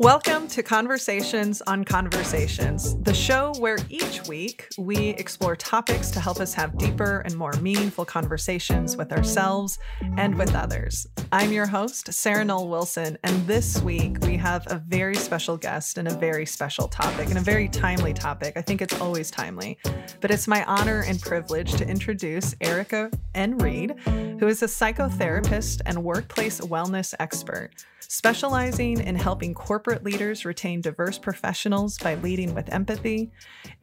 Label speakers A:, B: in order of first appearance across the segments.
A: Welcome to Conversations on Conversations, the show where each week we explore topics to help us have deeper and more meaningful conversations with ourselves and with others. I'm your host, Sarah Noll Wilson, and this week we have a very special guest and a very special topic and a very timely topic. I think it's always timely, but it's my honor and privilege to introduce Erica N. Reed, who is a psychotherapist and workplace wellness expert specializing in helping corporate leaders retain diverse professionals by leading with empathy.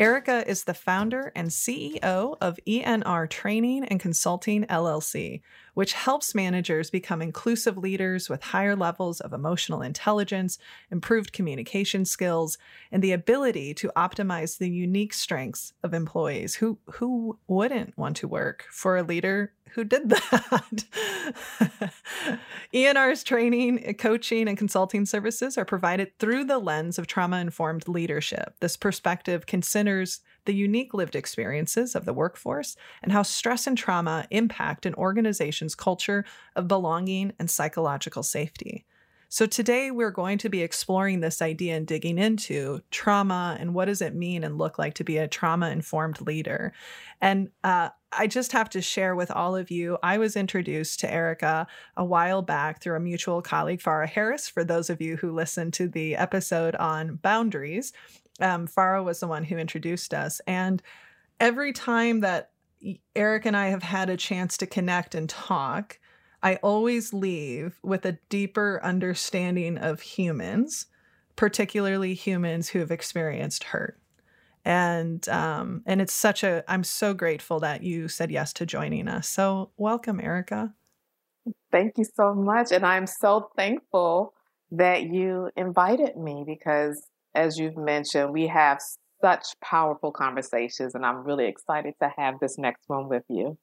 A: Erica is the founder and CEO of ENR Training and Consulting LLC, which helps managers become inclusive leaders with higher levels of emotional intelligence, improved communication skills, and the ability to optimize the unique strengths of employees. Who, who wouldn't want to work for a leader who did that. ENR's training, coaching, and consulting services are provided through the lens of trauma informed leadership. This perspective considers the unique lived experiences of the workforce and how stress and trauma impact an organization's culture of belonging and psychological safety. So, today we're going to be exploring this idea and digging into trauma and what does it mean and look like to be a trauma informed leader. And uh, I just have to share with all of you I was introduced to Erica a while back through a mutual colleague, Farah Harris. For those of you who listened to the episode on boundaries, um, Farah was the one who introduced us. And every time that Erica and I have had a chance to connect and talk, I always leave with a deeper understanding of humans, particularly humans who have experienced hurt. And um, and it's such a I'm so grateful that you said yes to joining us. So welcome, Erica.
B: Thank you so much. And I'm so thankful that you invited me because as you've mentioned, we have such powerful conversations and I'm really excited to have this next one with you.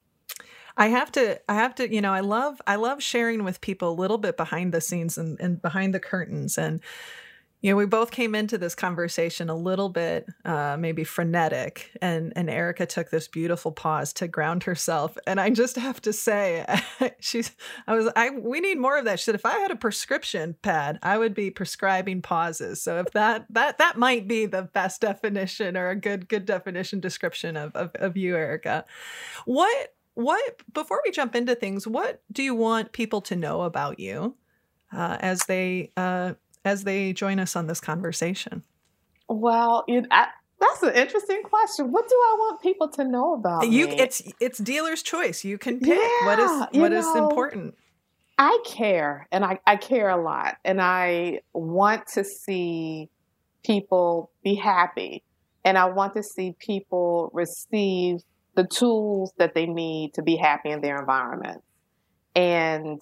A: I have to I have to, you know, I love I love sharing with people a little bit behind the scenes and, and behind the curtains. And you know, we both came into this conversation a little bit uh, maybe frenetic, and and Erica took this beautiful pause to ground herself. And I just have to say, she's I was I we need more of that. She said, if I had a prescription pad, I would be prescribing pauses. So if that that that might be the best definition or a good good definition description of of, of you, Erica. What what before we jump into things what do you want people to know about you uh, as they uh, as they join us on this conversation
B: well you, I, that's an interesting question what do i want people to know about
A: you
B: me?
A: it's it's dealer's choice you can pick yeah, what is what know, important
B: i care and I, I care a lot and i want to see people be happy and i want to see people receive the tools that they need to be happy in their environment. And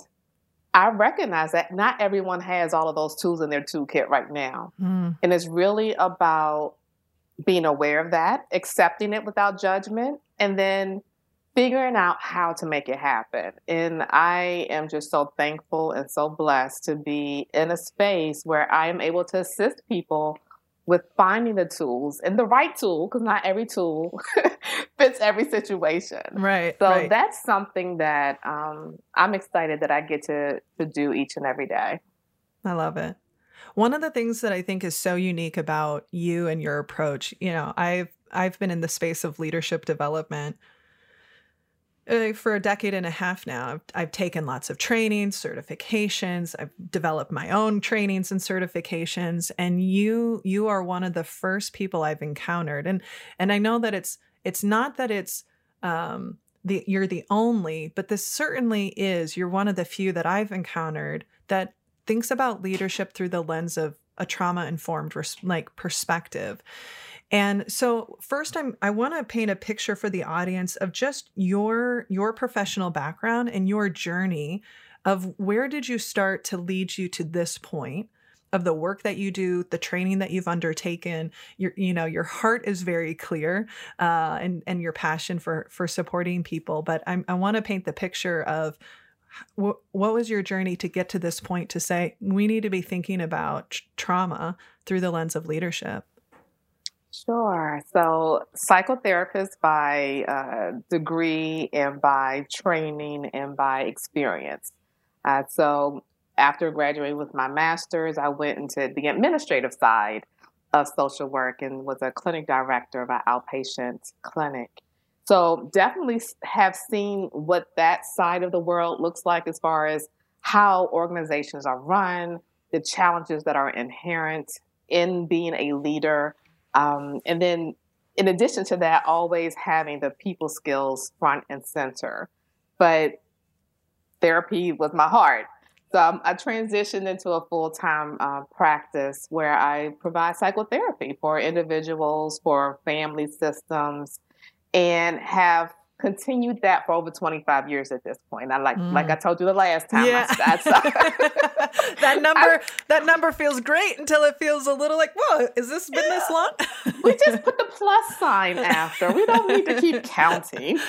B: I recognize that not everyone has all of those tools in their toolkit right now. Mm. And it's really about being aware of that, accepting it without judgment, and then figuring out how to make it happen. And I am just so thankful and so blessed to be in a space where I am able to assist people with finding the tools and the right tool because not every tool fits every situation.
A: Right
B: so
A: right.
B: that's something that um, i'm excited that i get to to do each and every day.
A: I love it. One of the things that i think is so unique about you and your approach you know i've i've been in the space of leadership development uh, for a decade and a half now, I've, I've, taken lots of trainings, certifications. I've developed my own trainings and certifications. And you, you are one of the first people I've encountered. And and I know that it's it's not that it's um, the you're the only, but this certainly is. You're one of the few that I've encountered that thinks about leadership through the lens of a trauma informed like perspective and so first I'm I want to paint a picture for the audience of just your your professional background and your journey of where did you start to lead you to this point of the work that you do, the training that you've undertaken. Your you know your heart is very clear, uh, and and your passion for for supporting people. But I'm, I want to paint the picture of what, what was your journey to get to this point to say we need to be thinking about trauma through the lens of leadership.
B: Sure. So, psychotherapist by uh, degree and by training and by experience. Uh, so, after graduating with my master's, I went into the administrative side of social work and was a clinic director of an outpatient clinic. So definitely have seen what that side of the world looks like as far as how organizations are run, the challenges that are inherent in being a leader, um, and then in addition to that, always having the people skills front and center. But therapy was my heart. So um, I transitioned into a full time uh, practice where I provide psychotherapy for individuals, for family systems, and have continued that for over 25 years at this point. I like mm. like I told you the last time. Yeah. I,
A: I, that number that number feels great until it feels a little like, whoa, has this been this long?
B: we just put the plus sign after. We don't need to keep counting.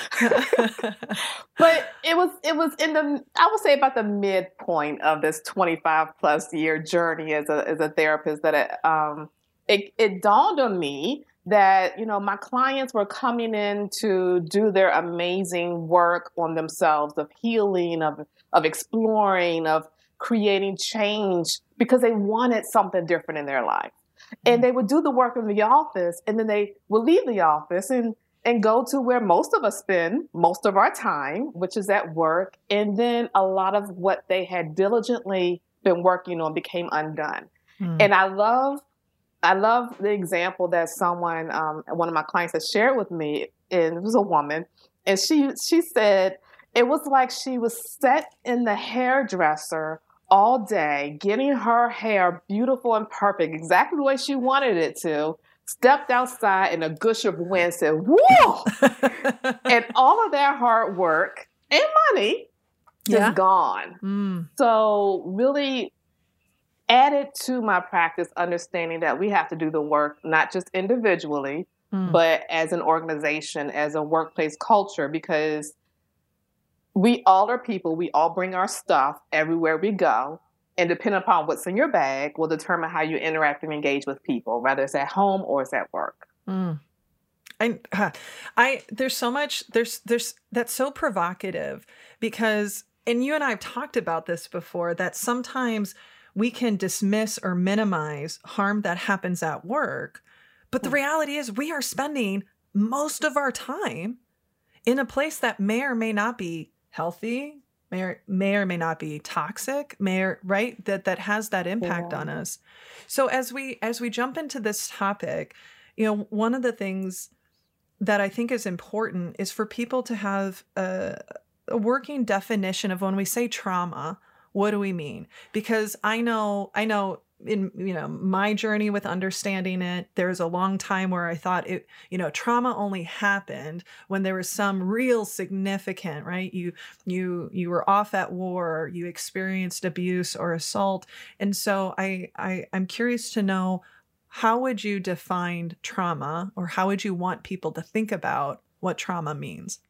B: but it was it was in the I would say about the midpoint of this 25 plus year journey as a as a therapist that it um it, it dawned on me that you know my clients were coming in to do their amazing work on themselves of healing of of exploring of creating change because they wanted something different in their life and mm-hmm. they would do the work in the office and then they would leave the office and and go to where most of us spend most of our time which is at work and then a lot of what they had diligently been working on became undone mm. and i love I love the example that someone, um, one of my clients, has shared with me. And it was a woman, and she she said it was like she was set in the hairdresser all day, getting her hair beautiful and perfect, exactly the way she wanted it to. Stepped outside in a gush of wind said, "Whoa!" and all of that hard work and money yeah. is gone. Mm. So really added to my practice understanding that we have to do the work not just individually mm. but as an organization as a workplace culture because we all are people we all bring our stuff everywhere we go and depending upon what's in your bag will determine how you interact and engage with people whether it's at home or it's at work mm.
A: I, I, there's so much, there's, there's, that's so provocative because, and you and I have talked about this before, that sometimes we can dismiss or minimize harm that happens at work. But the reality is, we are spending most of our time in a place that may or may not be healthy, may or may, or may not be toxic, may or, right that that has that impact yeah. on us. So as we as we jump into this topic, you know, one of the things that I think is important is for people to have a, a working definition of when we say trauma what do we mean? Because I know, I know in you know my journey with understanding it there's a long time where i thought it you know trauma only happened when there was some real significant right? You you you were off at war you experienced abuse or assault. And so i i i'm curious to know how would you define trauma or how would you want people to think about what trauma means?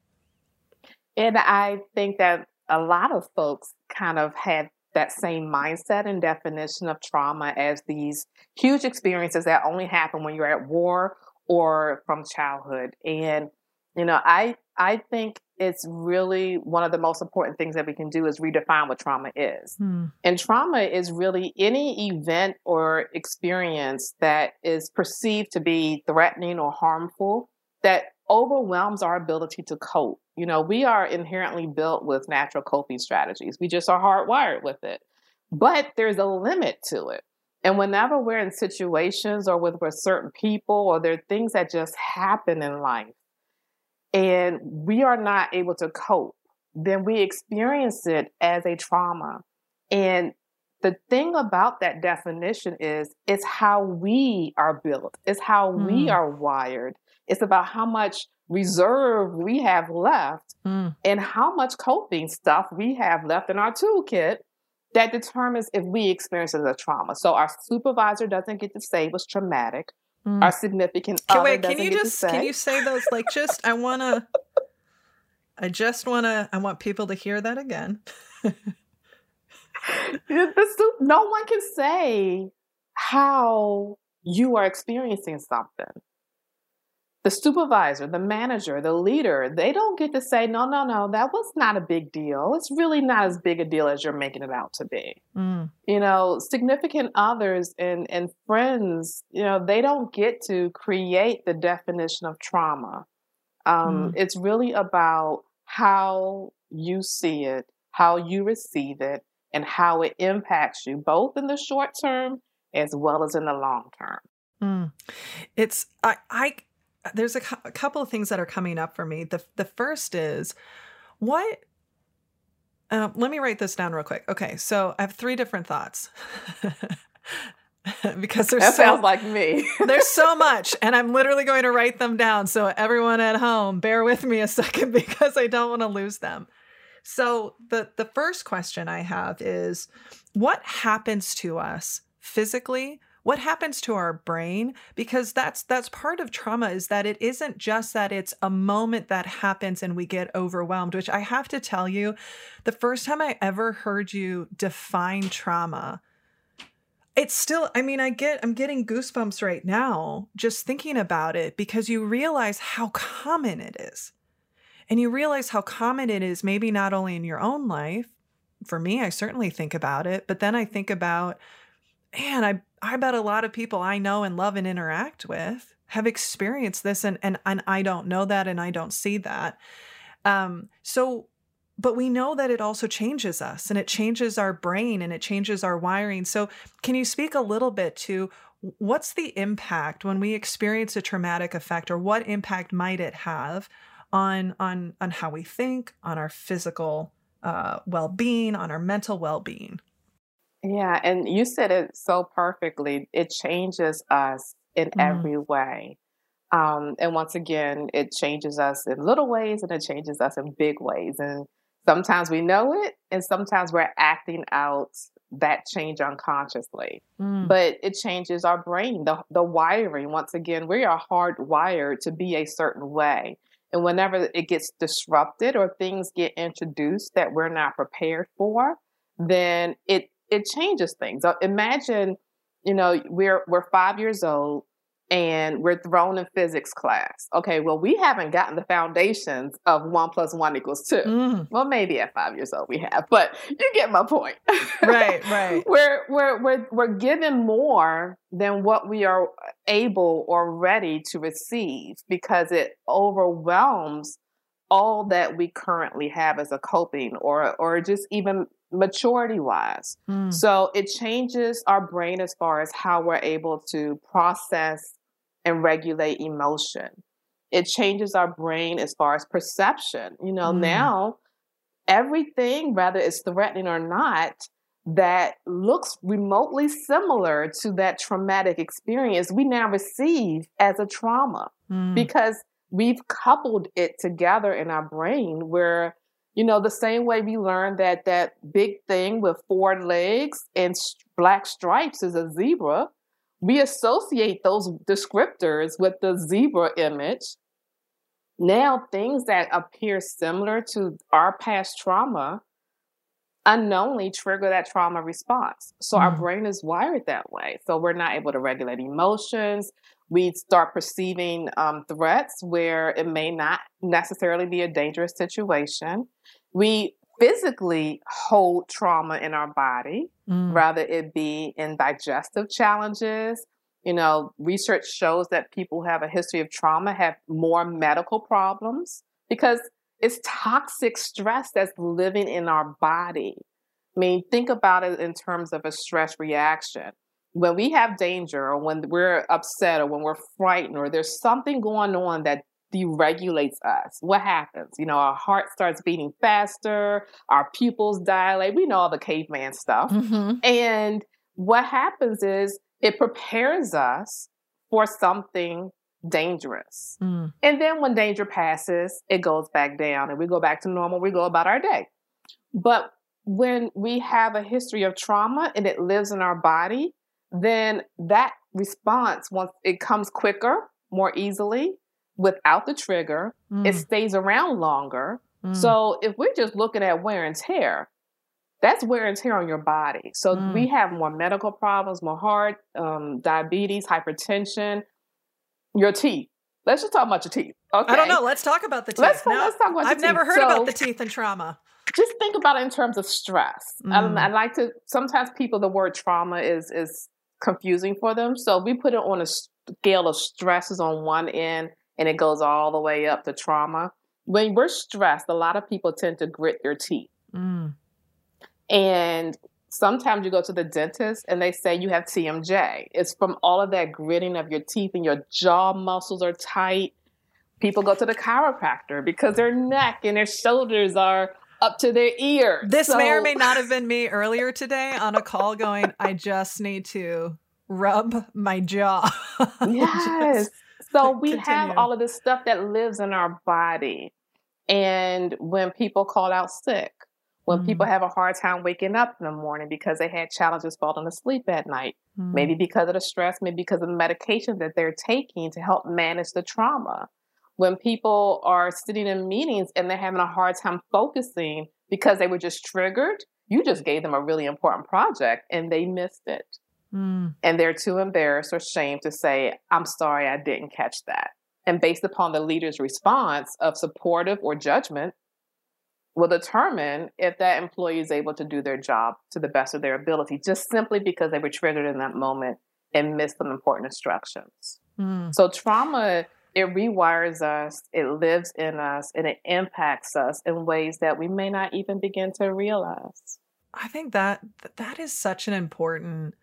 B: And i think that a lot of folks kind of had that same mindset and definition of trauma as these huge experiences that only happen when you're at war or from childhood. And, you know, I I think it's really one of the most important things that we can do is redefine what trauma is. Hmm. And trauma is really any event or experience that is perceived to be threatening or harmful that overwhelms our ability to cope. You know, we are inherently built with natural coping strategies. We just are hardwired with it. But there's a limit to it. And whenever we're in situations or with, with certain people or there are things that just happen in life and we are not able to cope, then we experience it as a trauma. And the thing about that definition is it's how we are built, it's how mm. we are wired. It's about how much reserve we have left mm. and how much coping stuff we have left in our toolkit that determines if we experience it as a trauma. So our supervisor doesn't get to say what's traumatic. Mm. Our significant
A: can,
B: other
A: wait,
B: doesn't
A: can you
B: get
A: just,
B: to say.
A: Can you say those? Like, just I want to. I just want to. I want people to hear that again.
B: no one can say how you are experiencing something the supervisor, the manager, the leader, they don't get to say, no, no, no, that was not a big deal. It's really not as big a deal as you're making it out to be. Mm. You know, significant others and, and friends, you know, they don't get to create the definition of trauma. Um, mm. It's really about how you see it, how you receive it, and how it impacts you, both in the short term as well as in the long term.
A: Mm. It's I I there's a, cu- a couple of things that are coming up for me. The the first is what uh, let me write this down real quick. Okay, so I have three different thoughts. because there's
B: that
A: so,
B: sounds like me.
A: there's so much, and I'm literally going to write them down. So everyone at home, bear with me a second because I don't want to lose them. So the the first question I have is, what happens to us physically what happens to our brain because that's that's part of trauma is that it isn't just that it's a moment that happens and we get overwhelmed which i have to tell you the first time i ever heard you define trauma it's still i mean i get i'm getting goosebumps right now just thinking about it because you realize how common it is. And you realize how common it is maybe not only in your own life for me i certainly think about it but then i think about man i I bet a lot of people I know and love and interact with have experienced this and and, and I don't know that and I don't see that. Um, so but we know that it also changes us and it changes our brain and it changes our wiring. So can you speak a little bit to what's the impact when we experience a traumatic effect or what impact might it have on on on how we think, on our physical uh, well-being, on our mental well-being?
B: Yeah, and you said it so perfectly. It changes us in mm. every way. Um, and once again, it changes us in little ways and it changes us in big ways. And sometimes we know it, and sometimes we're acting out that change unconsciously. Mm. But it changes our brain, the, the wiring. Once again, we are hardwired to be a certain way. And whenever it gets disrupted or things get introduced that we're not prepared for, then it it changes things. Uh, imagine, you know, we're we're five years old and we're thrown in physics class. Okay, well, we haven't gotten the foundations of one plus one equals two. Mm. Well, maybe at five years old we have, but you get my point.
A: Right, right.
B: we're we're we're we're given more than what we are able or ready to receive because it overwhelms all that we currently have as a coping or or just even maturity wise. Mm. So it changes our brain as far as how we're able to process and regulate emotion. It changes our brain as far as perception. You know, mm. now everything, whether it's threatening or not, that looks remotely similar to that traumatic experience, we now receive as a trauma mm. because we've coupled it together in our brain where you know, the same way we learned that that big thing with four legs and black stripes is a zebra, we associate those descriptors with the zebra image. Now, things that appear similar to our past trauma unknowingly trigger that trauma response. So, mm. our brain is wired that way. So, we're not able to regulate emotions we start perceiving um, threats where it may not necessarily be a dangerous situation. We physically hold trauma in our body, mm. rather it be in digestive challenges. You know, research shows that people who have a history of trauma have more medical problems because it's toxic stress that's living in our body. I mean, think about it in terms of a stress reaction when we have danger or when we're upset or when we're frightened or there's something going on that deregulates us, what happens? You know, our heart starts beating faster, our pupils dilate. We know all the caveman stuff. Mm-hmm. And what happens is it prepares us for something dangerous. Mm. And then when danger passes, it goes back down and we go back to normal, we go about our day. But when we have a history of trauma and it lives in our body, then that response, once it comes quicker, more easily, without the trigger, mm. it stays around longer. Mm. So if we're just looking at wear and tear, that's wear and tear on your body. So mm. we have more medical problems, more heart, um, diabetes, hypertension, your teeth. let's just talk about your teeth. Okay.
A: I don't know. Let's talk about the teeth.
B: Let's, now, let's talk about
A: I've never
B: teeth.
A: heard so, about the teeth and trauma.
B: Just think about it in terms of stress. Mm. I, I like to. Sometimes people, the word trauma is is confusing for them. So we put it on a scale of stresses on one end, and it goes all the way up to trauma. When we're stressed, a lot of people tend to grit their teeth. Mm. And sometimes you go to the dentist and they say you have TMJ. It's from all of that gritting of your teeth and your jaw muscles are tight. People go to the chiropractor because their neck and their shoulders are up to their ear.
A: This so... may or may not have been me earlier today on a call going, I just need to rub my jaw.
B: yes. so we continue. have all of this stuff that lives in our body. And when people call out sick, when mm people have a hard time waking up in the morning because they had challenges falling asleep at night, mm maybe because of the stress, maybe because of the medication that they're taking to help manage the trauma. When people are sitting in meetings and they're having a hard time focusing because they were just triggered, you just gave them a really important project and they missed it. Mm. And they're too embarrassed or ashamed to say, I'm sorry, I didn't catch that. And based upon the leader's response of supportive or judgment, will determine if that employee is able to do their job to the best of their ability, just simply because they were triggered in that moment and missed some important instructions. Mm. So trauma, it rewires us, it lives in us, and it impacts us in ways that we may not even begin to realize.
A: I think that that is such an important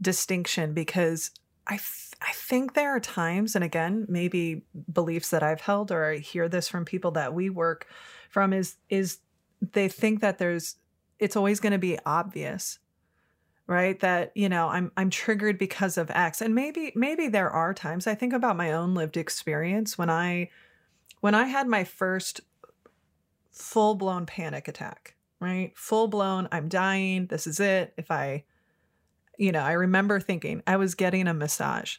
A: distinction because I, th- I think there are times, and again, maybe beliefs that I've held, or I hear this from people that we work from is is they think that there's it's always going to be obvious right that you know i'm i'm triggered because of x and maybe maybe there are times i think about my own lived experience when i when i had my first full blown panic attack right? Full blown i'm dying this is it if i you know i remember thinking i was getting a massage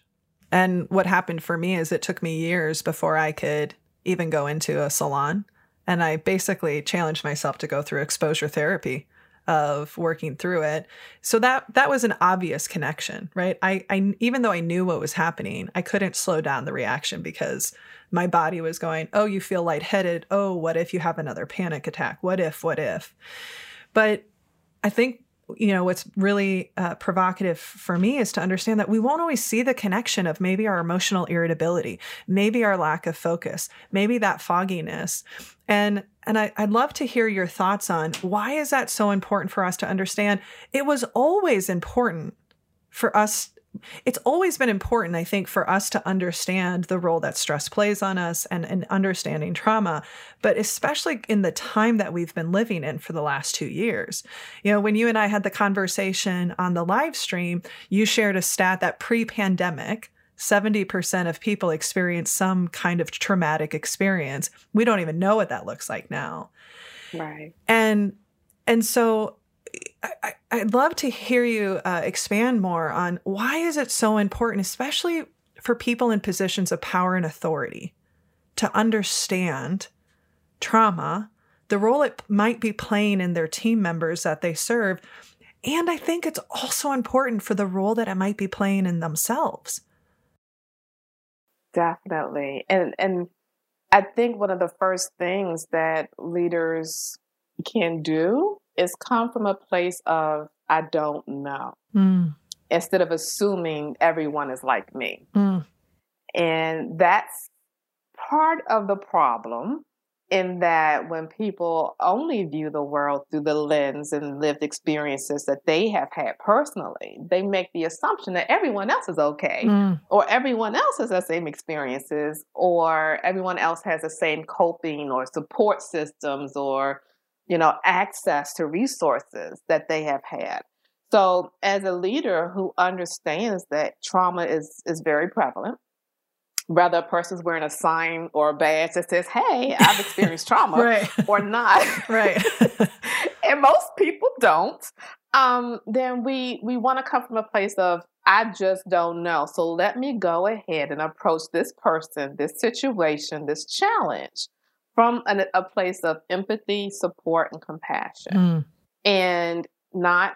A: and what happened for me is it took me years before i could even go into a salon and I basically challenged myself to go through exposure therapy of working through it. So that that was an obvious connection, right? I, I even though I knew what was happening, I couldn't slow down the reaction because my body was going, "Oh, you feel lightheaded. Oh, what if you have another panic attack? What if? What if?" But I think you know what's really uh, provocative for me is to understand that we won't always see the connection of maybe our emotional irritability maybe our lack of focus maybe that fogginess and and I, i'd love to hear your thoughts on why is that so important for us to understand it was always important for us it's always been important, I think, for us to understand the role that stress plays on us and, and understanding trauma, but especially in the time that we've been living in for the last two years. You know, when you and I had the conversation on the live stream, you shared a stat that pre pandemic, 70% of people experience some kind of traumatic experience. We don't even know what that looks like now.
B: Right.
A: And and so I, would love to hear you uh, expand more on why is it so important, especially for people in positions of power and authority, to understand trauma, the role it might be playing in their team members that they serve, and I think it's also important for the role that it might be playing in themselves.
B: Definitely, and and I think one of the first things that leaders can do is come from a place of I don't know. Mm. Instead of assuming everyone is like me. Mm. And that's part of the problem in that when people only view the world through the lens and lived experiences that they have had personally, they make the assumption that everyone else is okay, mm. or everyone else has the same experiences, or everyone else has the same coping or support systems or you know, access to resources that they have had. So, as a leader who understands that trauma is is very prevalent, whether a person's wearing a sign or a badge that says, "Hey, I've experienced trauma,"
A: right.
B: or not,
A: right?
B: and most people don't. Um, then we we want to come from a place of I just don't know. So let me go ahead and approach this person, this situation, this challenge from an, a place of empathy, support, and compassion, mm. and not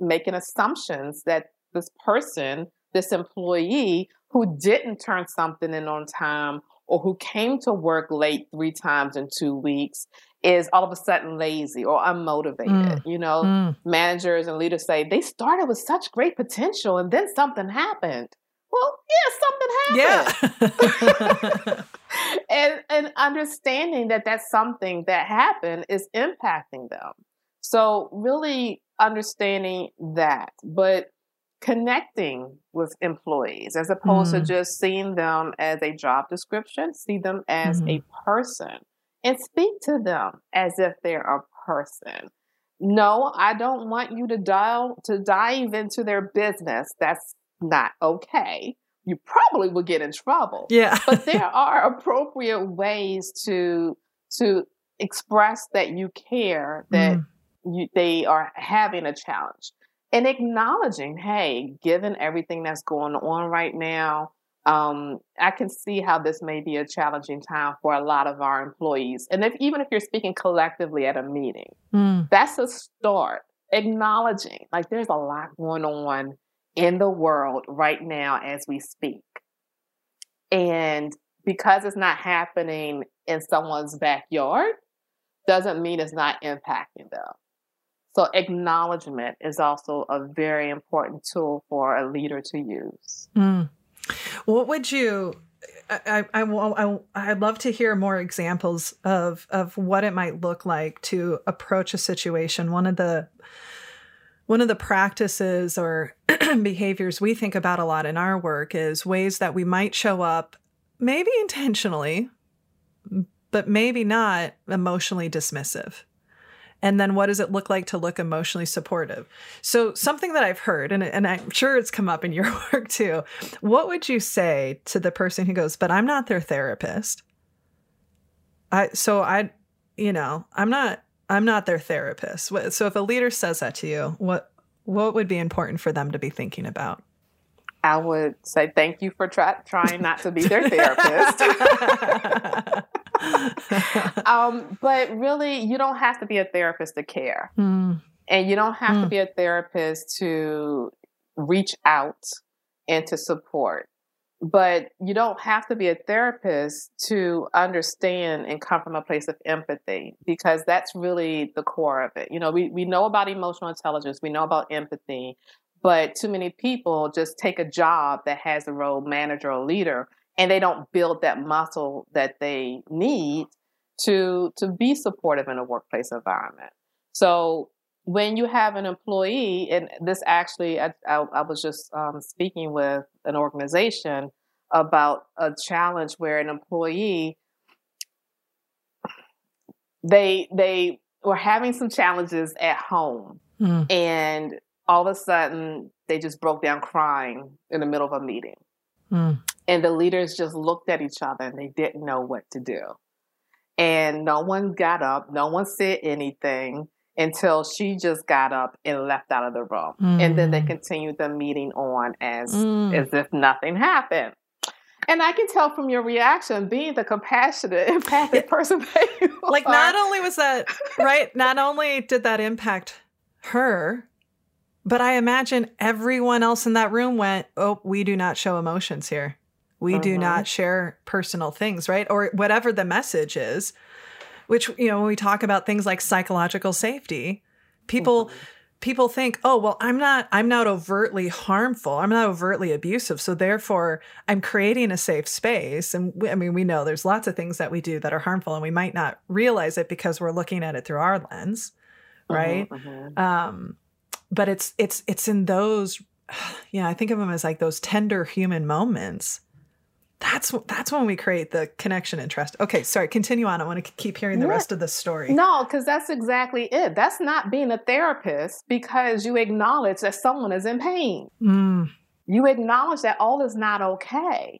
B: making assumptions that this person, this employee, who didn't turn something in on time or who came to work late three times in two weeks is all of a sudden lazy or unmotivated. Mm. You know, mm. managers and leaders say they started with such great potential and then something happened. Well, yeah, something happened. Yeah. and and understanding that that's something that happened is impacting them. So really understanding that, but connecting with employees as opposed mm. to just seeing them as a job description, see them as mm. a person and speak to them as if they're a person. No, I don't want you to dial to dive into their business. That's not okay. You probably will get in trouble.
A: Yeah.
B: but there are appropriate ways to to express that you care that mm. you, they are having a challenge and acknowledging, hey, given everything that's going on right now, um, I can see how this may be a challenging time for a lot of our employees. And if even if you're speaking collectively at a meeting, mm. that's a start. Acknowledging, like there's a lot going on in the world right now as we speak. And because it's not happening in someone's backyard, doesn't mean it's not impacting them. So, acknowledgement is also a very important tool for a leader to use.
A: Mm. What would you? I, I, I, I'd love to hear more examples of of what it might look like to approach a situation. One of the one of the practices or behaviors we think about a lot in our work is ways that we might show up, maybe intentionally, but maybe not emotionally dismissive and then what does it look like to look emotionally supportive? So something that i've heard and, and i'm sure it's come up in your work too what would you say to the person who goes but i'm not their therapist. I so i you know i'm not i'm not their therapist. So if a leader says that to you what what would be important for them to be thinking about?
B: I would say thank you for try, trying not to be their therapist. um, but really, you don't have to be a therapist to care. Mm. And you don't have mm. to be a therapist to reach out and to support. But you don't have to be a therapist to understand and come from a place of empathy because that's really the core of it. You know, we, we know about emotional intelligence, we know about empathy, but too many people just take a job that has a role manager or leader and they don't build that muscle that they need to to be supportive in a workplace environment. So when you have an employee, and this actually, I, I, I was just um, speaking with an organization about a challenge where an employee they they were having some challenges at home, mm. and all of a sudden they just broke down crying in the middle of a meeting. Mm. And the leaders just looked at each other and they didn't know what to do. And no one got up, no one said anything until she just got up and left out of the room. Mm. And then they hmm. continued the meeting on as mm. as if nothing happened. And I can tell from your reaction, being the compassionate, empathic person that you
A: Like,
B: are.
A: not only was that, right? Not only did that impact her, but I imagine everyone else in that room went, Oh, we do not show emotions here. We uh-huh. do not share personal things, right? Or whatever the message is, which, you know, when we talk about things like psychological safety, people. Mm-hmm. People think, oh well, I'm not. I'm not overtly harmful. I'm not overtly abusive. So therefore, I'm creating a safe space. And we, I mean, we know there's lots of things that we do that are harmful, and we might not realize it because we're looking at it through our lens, right? Uh-huh, Um, but it's it's it's in those yeah i think of them as like those tender human moments that's that's when we create the connection and trust okay sorry continue on i want to keep hearing the yeah. rest of the story
B: no because that's exactly it that's not being a therapist because you acknowledge that someone is in pain mm. you acknowledge that all is not okay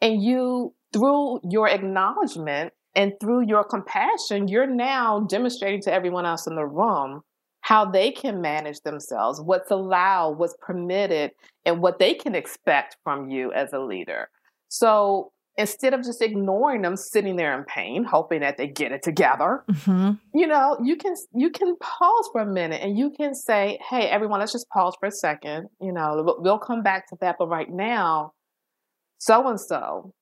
B: and you through your acknowledgement and through your compassion you're now demonstrating to everyone else in the room how they can manage themselves, what's allowed, what's permitted, and what they can expect from you as a leader. So instead of just ignoring them sitting there in pain hoping that they get it together mm-hmm. you know you can you can pause for a minute and you can say hey everyone let's just pause for a second you know we'll come back to that but right now so and so,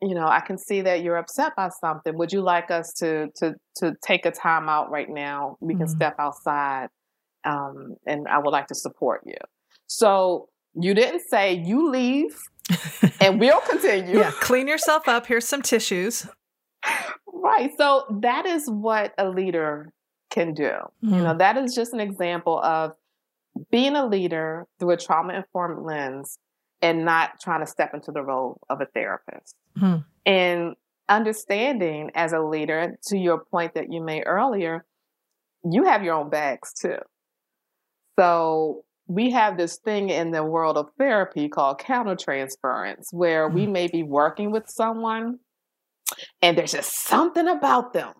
B: you know, I can see that you're upset by something. Would you like us to to to take a time out right now? We can mm-hmm. step outside, um, and I would like to support you. So you didn't say you leave, and we'll continue.
A: yeah, clean yourself up. Here's some tissues.
B: Right. So that is what a leader can do. Mm-hmm. You know, mm-hmm. that is just an example of being a leader through a trauma informed lens and not trying to step into the role of a therapist. Hmm. And understanding as a leader, to your point that you made earlier, you have your own bags too. So we have this thing in the world of therapy called countertransference, where we hmm. may be working with someone and there's just something about them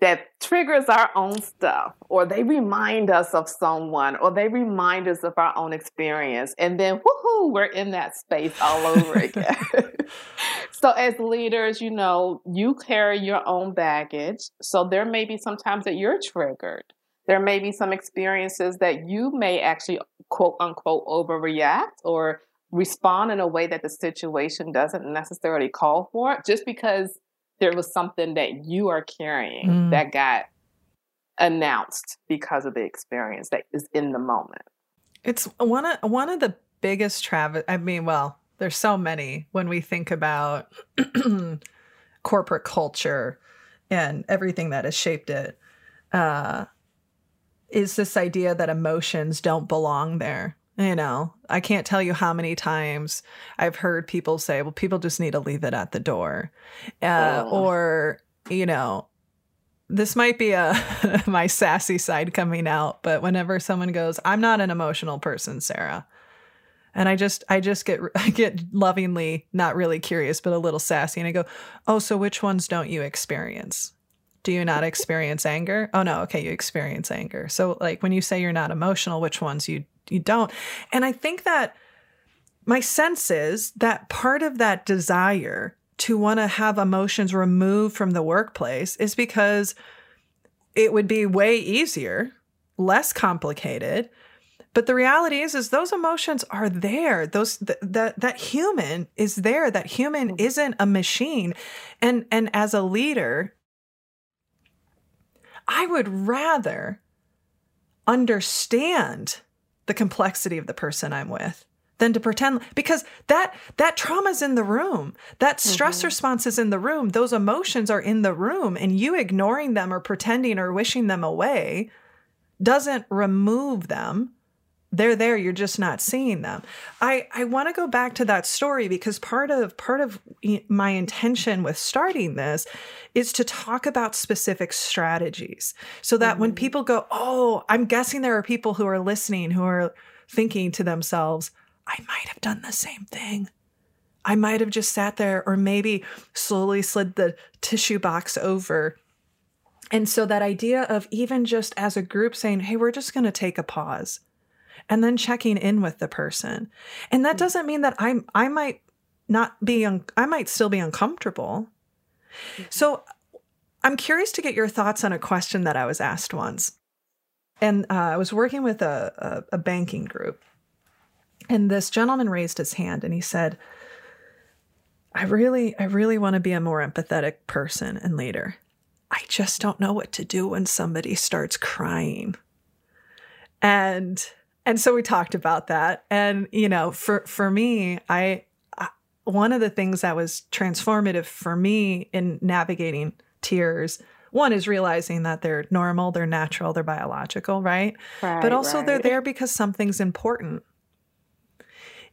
B: that triggers our own stuff, or they remind us of someone, or they remind us of our own experience. And then, woohoo, we're in that space all over again. so, as leaders, you know, you carry your own baggage. So, there may be some times that you're triggered. There may be some experiences that you may actually, quote unquote, overreact or respond in a way that the situation doesn't necessarily call for, just because there was something that you are carrying mm. that got announced because of the experience that is in the moment.
A: It's one of one of the biggest travis I mean, well, there's so many when we think about corporate culture and everything that has shaped it. Uh, is this idea that emotions don't belong there you know, I can't tell you how many times I've heard people say, well, people just need to leave it at the door. Uh, oh. Or, you know, this might be a my sassy side coming out, but whenever someone goes, I'm not an emotional person, Sarah. And I just I just get I get lovingly not really curious but a little sassy and I go, "Oh, so which ones don't you experience?" Do you not experience anger? Oh no, okay, you experience anger. So like when you say you're not emotional, which ones you you don't. And I think that my sense is that part of that desire to want to have emotions removed from the workplace is because it would be way easier, less complicated. But the reality is, is those emotions are there. Those th- that that human is there. That human mm. isn't a machine. And and as a leader, I would rather understand the complexity of the person I'm with than to pretend because that that trauma's in the room. That stress mm-hmm. response is in the room. Those emotions are in the room and you ignoring them or pretending or wishing them away doesn't remove them they're there you're just not seeing them. I i want to go back to that story because part of part of my intention with starting this is to talk about specific strategies so that mm-hmm. when people go oh i'm guessing there are people who are listening who are thinking to themselves i might have done the same thing. I might have just sat there or maybe slowly slid the tissue box over and so that idea of even just as a group saying hey we're just going to take a pause and then checking in with the person. And that mm. doesn't mean that I'm I might not be un- I might still be uncomfortable. Mm-hmm. So I'm curious to get your thoughts on a question that I was asked once. And uh, I was working with a, a, a banking group, and this gentleman raised his hand and he said, I really, I really want to be a more empathetic person and leader. I just don't know what to do when somebody starts crying. And and so we talked about that and you know for for me I, I one of the things that was transformative for me in navigating tears one is realizing that they're normal, they're natural, they're biological, right? right but also right. they're there because something's important.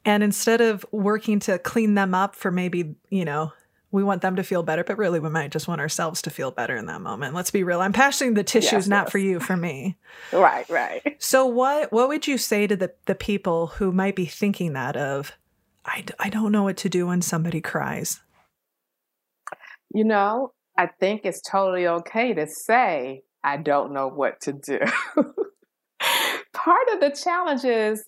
A: And instead of working to clean them up for maybe, you know, we want them to feel better, but really we might just want ourselves to feel better in that moment. Let's be real. I'm passing the tissues yes, not yes. for you, for me.
B: right, right.
A: So what what would you say to the the people who might be thinking that of I, I don't know what to do when somebody cries?
B: You know, I think it's totally okay to say I don't know what to do. Part of the challenge is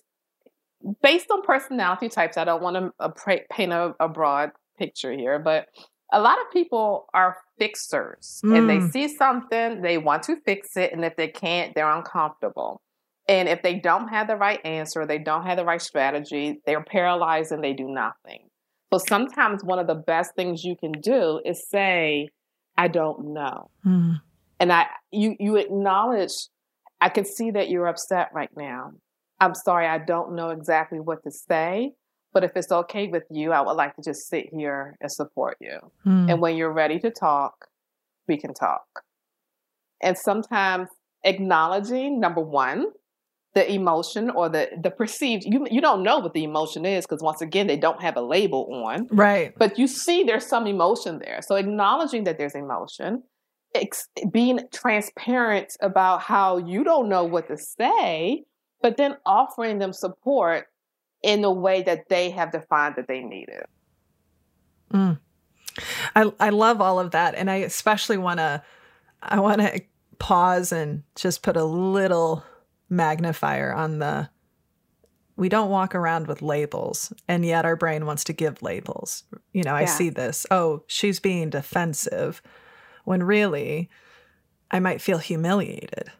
B: based on personality types. I don't want to uh, paint a, a broad picture here, but a lot of people are fixers mm. and they mm. see something, they want to fix it, and if they can't, they're uncomfortable. And if they don't have the right answer, they don't have the right strategy, they're paralyzed and they do nothing. So sometimes one of the best things you can do is say, I don't know.
A: Mm.
B: And I you you acknowledge I can see that you're upset right now. I'm sorry, I don't know exactly what to say, but if it's okay with you, I would like to just sit here and support you.
A: Mm.
B: And when you're ready to talk, we can talk. And sometimes acknowledging number one, the emotion or the the perceived you you don't know what the emotion is because once again they don't have a label on
A: right
B: but you see there's some emotion there so acknowledging that there's emotion ex- being transparent about how you don't know what to say but then offering them support in the way that they have defined that they need it.
A: Mm. I, I love all of that and i especially want to i want to pause and just put a little magnifier on the we don't walk around with labels and yet our brain wants to give labels. You know i see this oh she's being defensive when really i might feel humiliated.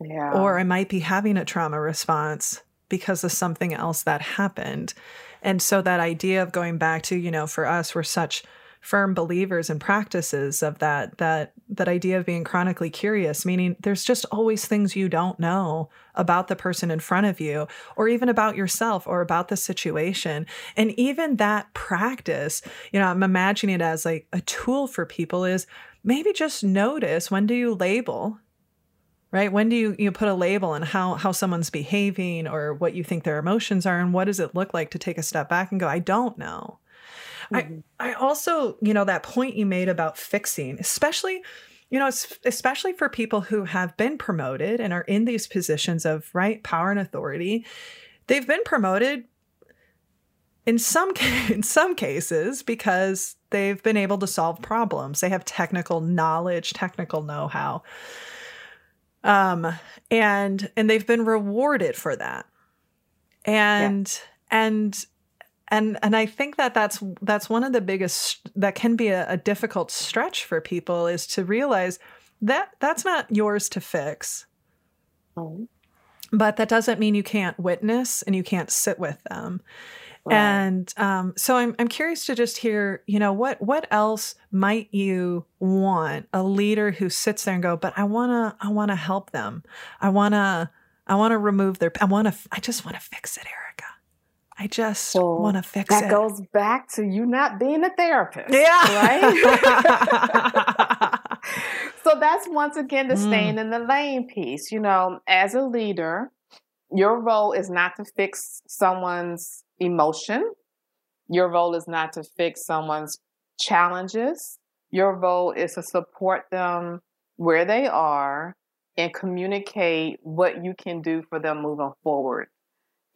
B: Yeah.
A: Or I might be having a trauma response because of something else that happened. And so that idea of going back to, you know, for us, we're such firm believers and practices of that that that idea of being chronically curious meaning there's just always things you don't know about the person in front of you or even about yourself or about the situation and even that practice you know i'm imagining it as like a tool for people is maybe just notice when do you label right? When do you you put a label on how how someone's behaving or what you think their emotions are and what does it look like to take a step back and go i don't know.
B: Mhm.
A: i i also you know that point you made about fixing especially you know especially for people who have been promoted and are in these positions of right power and authority they've been promoted in some in some cases because they've been able to solve problems. They have technical knowledge technical know-how um and and they've been rewarded for that. And and and and i think that that's that's one of the biggest that can be a, a difficult stretch for people is to realize that that's not yours to fix.
B: Mhm.
A: but that doesn't mean you can't witness and you can't sit with them
B: Right.
A: and um, so I'm, I'm curious to just hear you know what what else might you want a leader who sits there and go but i want to i want to help them i want to i want to remove their i want to i just want to fix it erica i just
B: Well,
A: want to fix
B: that
A: it That
B: goes back to you not being a therapist
A: yeah
B: right so that's once again the
A: Mm.
B: staying in the lane piece. You know, as a leader, your role is not to fix someone's emotion. Your role is not to fix someone's challenges. Your role is to support them where they are and communicate what you can do for them moving forward.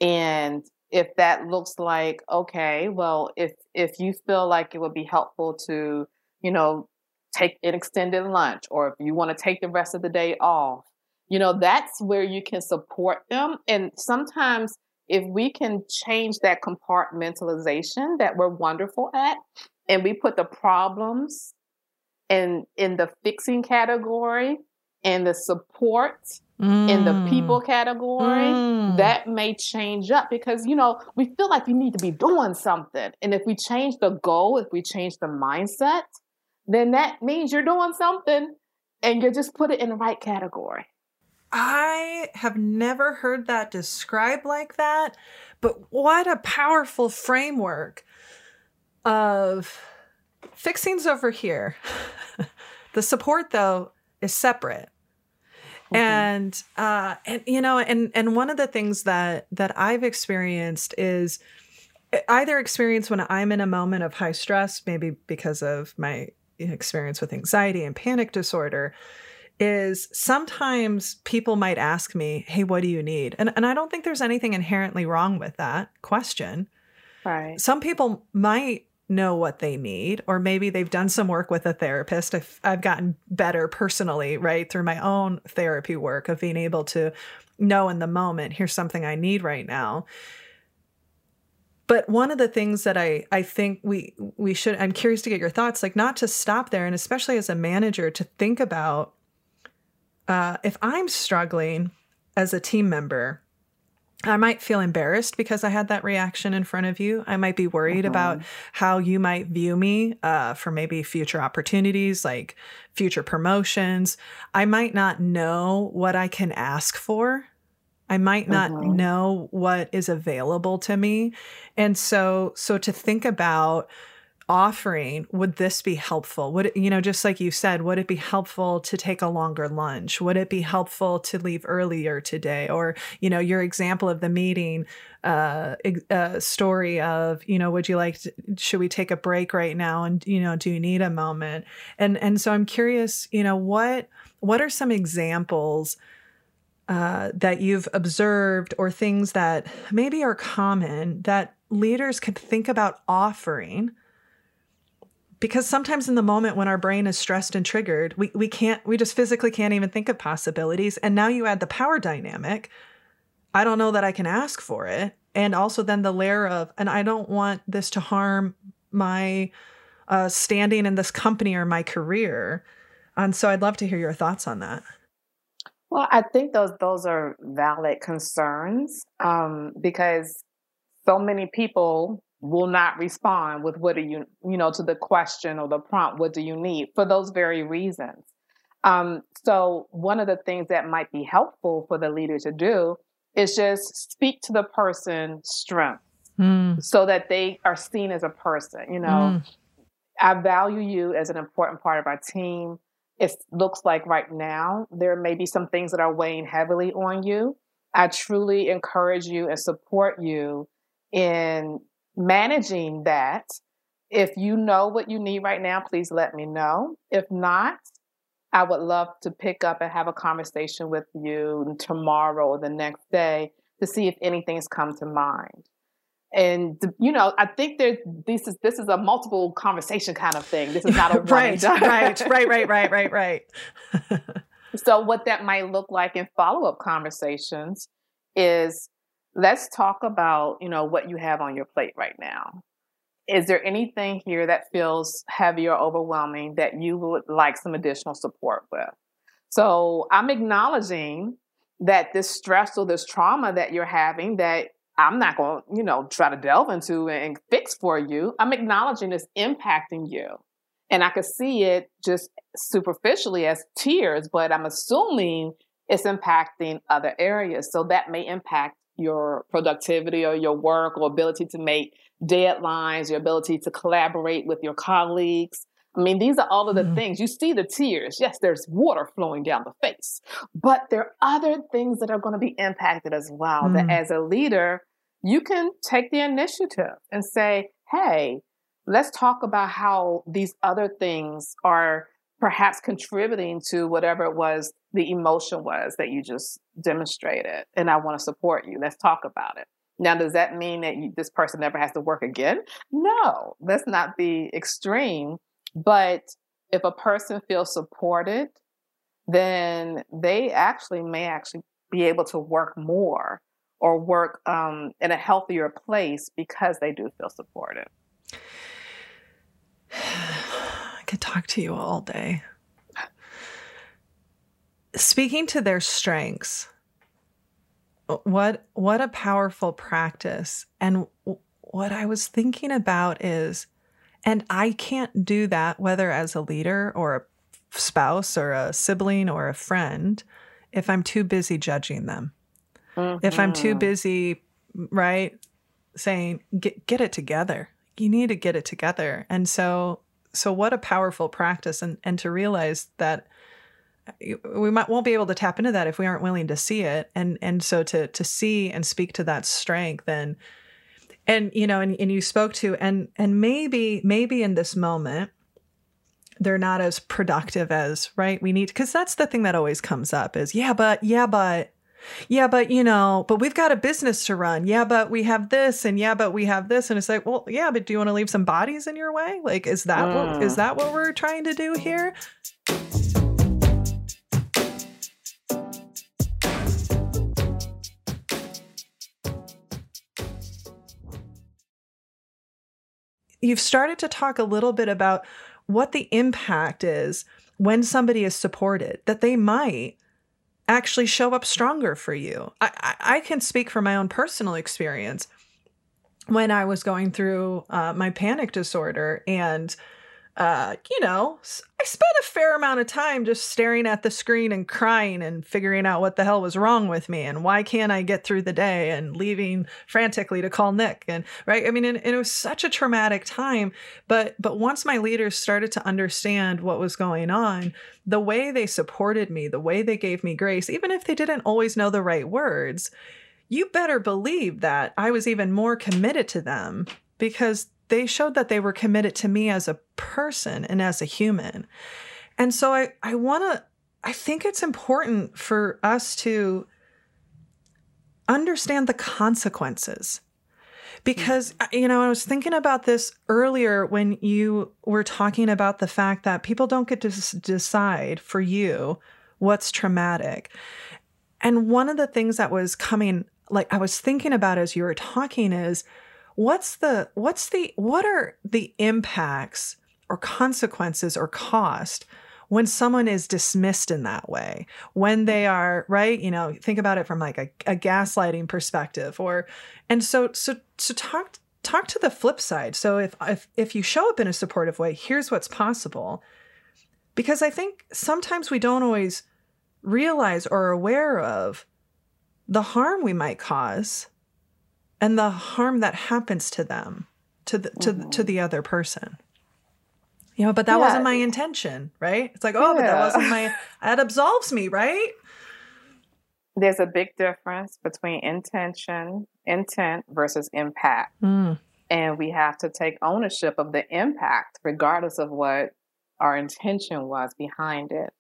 B: And if that looks like, okay, well, if if you feel like it would be helpful to, you know, take an extended lunch or if you want to take the rest of the day off you know that's where you can support them and sometimes if we can change that compartmentalization that we're wonderful at and we put the problems in in the fixing category and the support in the people category
A: Mm.
B: that may change up because you know we feel like we need to be doing something. And if we change the goal if we change the mindset then that means you're doing something and you just put it in the right category
A: I have never heard that described like that, but what a powerful framework of fixing's over here. the support though is separate.
B: Mhm.
A: And uh and you know and and one of the things that that I've experienced is either experience when I'm in a moment of high stress, maybe because of my experience with anxiety and panic disorder, is sometimes people might ask me, Hey, what do you need? And, and I don't think there's anything inherently wrong with that question.
B: right
A: Some people might know what they need, or maybe they've done some work with a therapist. I've, I've gotten better personally, right, through my own therapy work of being able to know in the moment, here's something I need right now. But one of the things that I, I think we we should I'm curious to get your thoughts, like not to stop there, and especially as a manager, to think about uh, if I'm struggling as a team member, I might feel embarrassed because I had that reaction in front of you. I might be worried
B: Mhm.
A: about how you might view me uh, for maybe future opportunities, like future promotions. I might not know what I can ask for. I might not
B: Mhm.
A: know what is available to me. And so so to think about offering would this be helpful? Would you know just like you said would it be helpful to take a longer lunch? Would it be helpful to leave earlier today? Or you know your example of the meeting uh, uh story of you know would you like to, should we take a break right now? And you know do you need a moment? And and so i'm curious you know what what are some examples uh, that you've observed or things that maybe are common that leaders could think about offering because sometimes in the moment when our brain is stressed and triggered we, we can't we just physically can't even think of possibilities. And now you add the power dynamic i don't know that i can ask for it. And also then the layer of and i don't want this to harm my uh, standing in this company or my career. And so i'd love to hear your thoughts on that.
B: Well, I think those those are valid concerns um, because so many people will not respond with what do you you know to the question or the prompt what do you need for those very reasons. Um, so one of the things that might be helpful for the leader to do is just speak to the person's strength
A: Mm,
B: so that they are seen as a person. You know,
A: mm,
B: I value you as an important part of our team. It looks like right now there may be some things that are weighing heavily on you. I truly encourage you and support you in managing that. If you know what you need right now, please let me know. If not, I would love to pick up and have a conversation with you tomorrow or the next day to see if anything's come to mind and you know i think there's this is this is a multiple conversation kind of thing this is not a
A: right, right, right, right, right, right, right.
B: so what that might look like in follow-up conversations is let's talk about you know what you have on your plate right now is there anything here that feels heavy or overwhelming that you would like some additional support with so i'm acknowledging that this stress or this trauma that you're having that I'm not going to, you know, try to delve into and fix for you. I'm acknowledging it's impacting you. And I could see it just superficially as tears, but I'm assuming it's impacting other areas. So that may impact your productivity or your work or ability to make deadlines, your ability to collaborate with your colleagues. I mean, these are all of the
A: Mhm.
B: things. You see the tears. Yes, there's water flowing down the face, but there are other things that are going to be impacted as well. That
A: Mm.
B: as a leader, you can take the initiative and say, hey, let's talk about how these other things are perhaps contributing to whatever it was the emotion was that you just demonstrated. And I want to support you. Let's talk about it. Now, does that mean that you, this person never has to work again? No, let's not the extreme. But if a person feels supported, then they actually may actually be able to work more or work um, in a healthier place because they do feel supported.
A: Could talk to you all day. Speaking to their strengths, what what a powerful practice. And what I was thinking about is, and I can't do that whether as a leader or a spouse or a sibling or a friend if I'm too busy judging them. If I'm too
B: Mhm.
A: busy, right, saying get get it together. You need to get it together. And so so what a powerful practice. And and to realize that we might won't be able to tap into that if we aren't willing to see it. And and so to to see and speak to that strength and and you know and, and you spoke to and and maybe maybe in this moment they're not as productive as right? We need because that's the thing that always comes up is yeah but yeah but yeah but you know but we've got a business to run. Yeah but we have this and yeah but we have this. And it's like well yeah but do you want to leave some bodies in your way? Like is that what is
B: Mm.
A: that what we're trying to do here? You've started to talk a little bit about what the impact is when somebody is supported that they might actually show up stronger for you. I, I, can speak from my own personal experience when I was going through uh, my panic disorder and uh, you know, I spent a fair amount of time just staring at the screen and crying and figuring out what the hell was wrong with me and why can't I get through the day and leaving frantically to call Nick and right. I mean, and, and it was such a traumatic time. But but once my leaders started to understand what was going on, the way they supported me, the way they gave me grace, even if they didn't always know the right words, you better believe that I was even more committed to them because they showed that they were committed to me as a person and as a human. And so I, I want to, I think it's important for us to understand the consequences. Because, uh, you know, I was thinking about this earlier when you were talking about the fact that people don't get to decide for you what's traumatic. And one of the things that was coming, like I was thinking about as you were talking, is what's the what's the what are the impacts or consequences or cost when someone is dismissed in that way? When they are right you know think about it from like a, a gaslighting perspective or and so so so talk talk to the flip side. So if if if you show up in a supportive way here's what's possible. Because i think sometimes we don't always realize or are aware of the harm we might cause and the harm that happens to them to the to, mm-hmm. to the other person you know but that yeah. wasn't my intention right it's like oh yeah. but that wasn't my that absolves me right
B: there's a big difference between intention intent versus impact mm. and we have to take ownership of the impact regardless of what our intention was behind it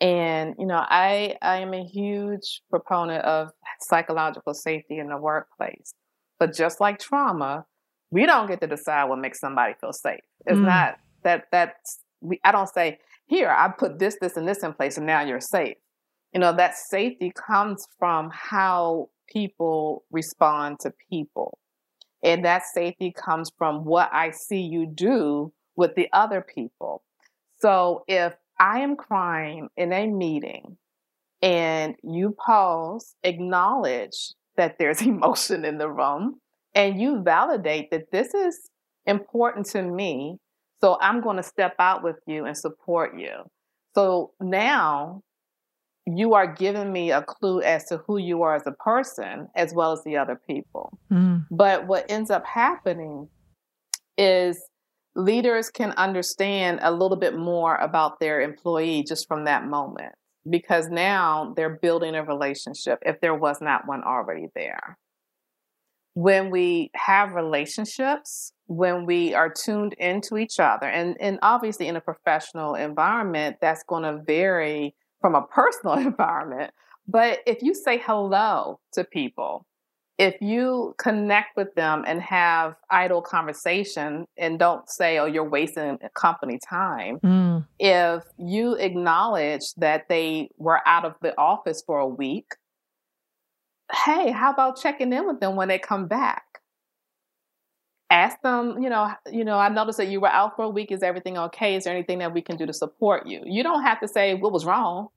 B: and you know i i am a huge proponent of psychological safety in the workplace but just like trauma, we don't get to decide what makes somebody feel safe. It's mm. not that that's we I don't say, here, I put this, this, and this in place, and now you're safe. You know, that safety comes from how people respond to people. And that safety comes from what I see you do with the other people. So if I am crying in a meeting and you pause, acknowledge that there's emotion in the room and you validate that this is important to me. So I'm going to step out with you and support you. So now you are giving me a clue as to who you are as a person as well as the other people. Mm. But what ends up happening is leaders can understand a little bit more about their employee just from that moment because now they're building a relationship if there was not one already there. When we have relationships, when we are tuned into each other, and, and obviously in a professional environment, that's going to vary from a personal environment. But if you say hello to people, if you connect with them and have idle conversation and don't say, oh, you're wasting company time, mm. if you acknowledge that they were out of the office for a week, hey, how about checking in with them when they come back? Ask them, you know, you know, I noticed that you were out for a week. Is everything okay? Is there anything that we can do to support you? You don't have to say what was wrong.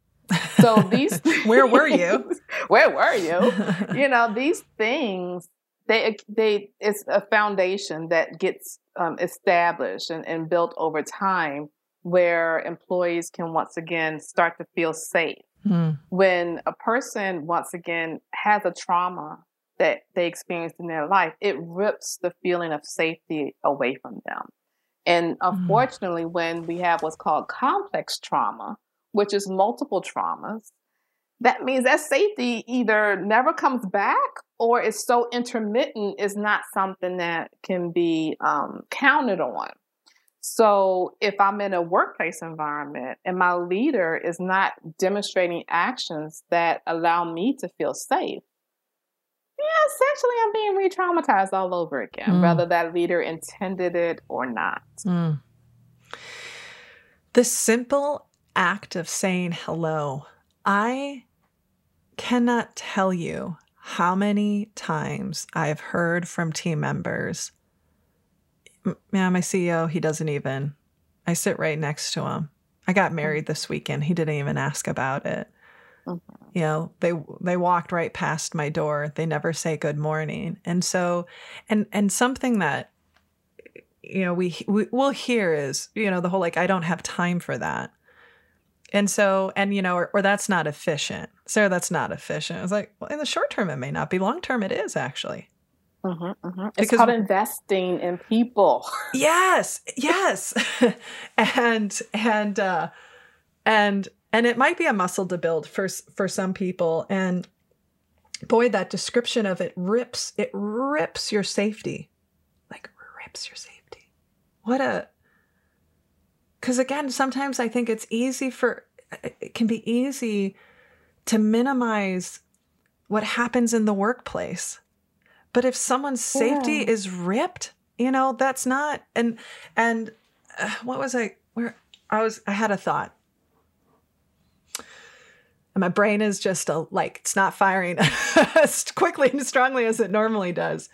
B: So these
A: Where were you?
B: Where were you? you know, these things they they it's a foundation that gets um, established and, and built over time where employees can once again start to feel safe. Mm. When a person once again has a trauma that they experienced in their life, it rips the feeling of safety away from them. And hmm. unfortunately, mm. when we have what's called complex trauma, which is multiple traumas, that means that safety either never comes back or is so intermittent is not something that can be um, counted on. So if I'm in a workplace environment and my leader is not demonstrating actions that allow me to feel safe, yeah, essentially I'm being re-traumatized all over again, mm. whether that leader intended it or not. Mm.
A: The simple act of saying hello, I cannot tell you how many times I've heard from team members. Yeah, my CEO, he doesn't even. I sit right next to him. I got married this weekend. He didn't even ask about it. Mm-hmm. You know, they they walked right past my door. They never say good morning. And so and and something that you know we, we will hear is, you know, the whole like I don't have time for that. And so, and you know, or, or that's not efficient. Sarah, that's not efficient. It's like, well, in the short term, it may not be. Long term, it is actually.
B: Mm-hmm, mm-hmm. It's called investing in people.
A: Yes, yes, and and uh, and and it might be a muscle to build for for some people. And boy, that description of it rips it rips your safety, like rips your safety. What a because again, sometimes I think it's easy for it can be easy to minimize what happens in the workplace. But if someone's safety yeah. is ripped, you know, that's not and and uh, what was I where I was I had a thought. And my brain is just a like it's not firing as quickly and strongly as it normally does.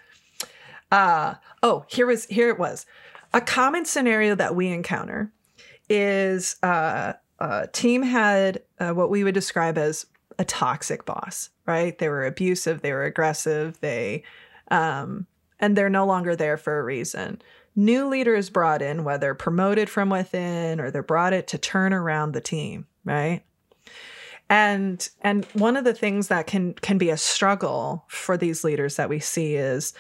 A: Uh oh, here was here it was. A common scenario that we encounter is uh, uh, team had uh, what we would describe as a toxic boss, right? They were abusive, they were aggressive, they, um, and they're no longer there for a reason. New leaders brought in, whether promoted from within or they're brought it to turn around the team, right? And and one of the things that can can be a struggle for these leaders that we see is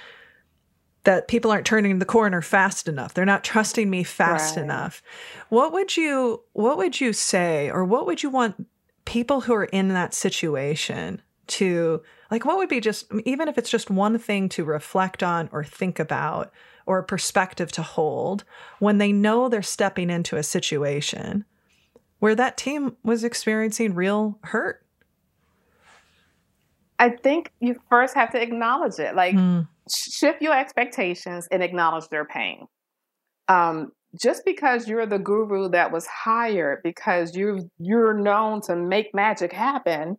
A: that people aren't turning the corner fast enough. They're not trusting me fast right. enough. What would you what would you say or what would you want people who are in that situation to like what would be just even if it's just one thing to reflect on or think about or a perspective to hold when they know they're stepping into a situation where that team was experiencing real hurt?
B: I think you first have to acknowledge it. Like mm shift your expectations and acknowledge their pain. Um, just because you're the guru that was hired because you you're known to make magic happen,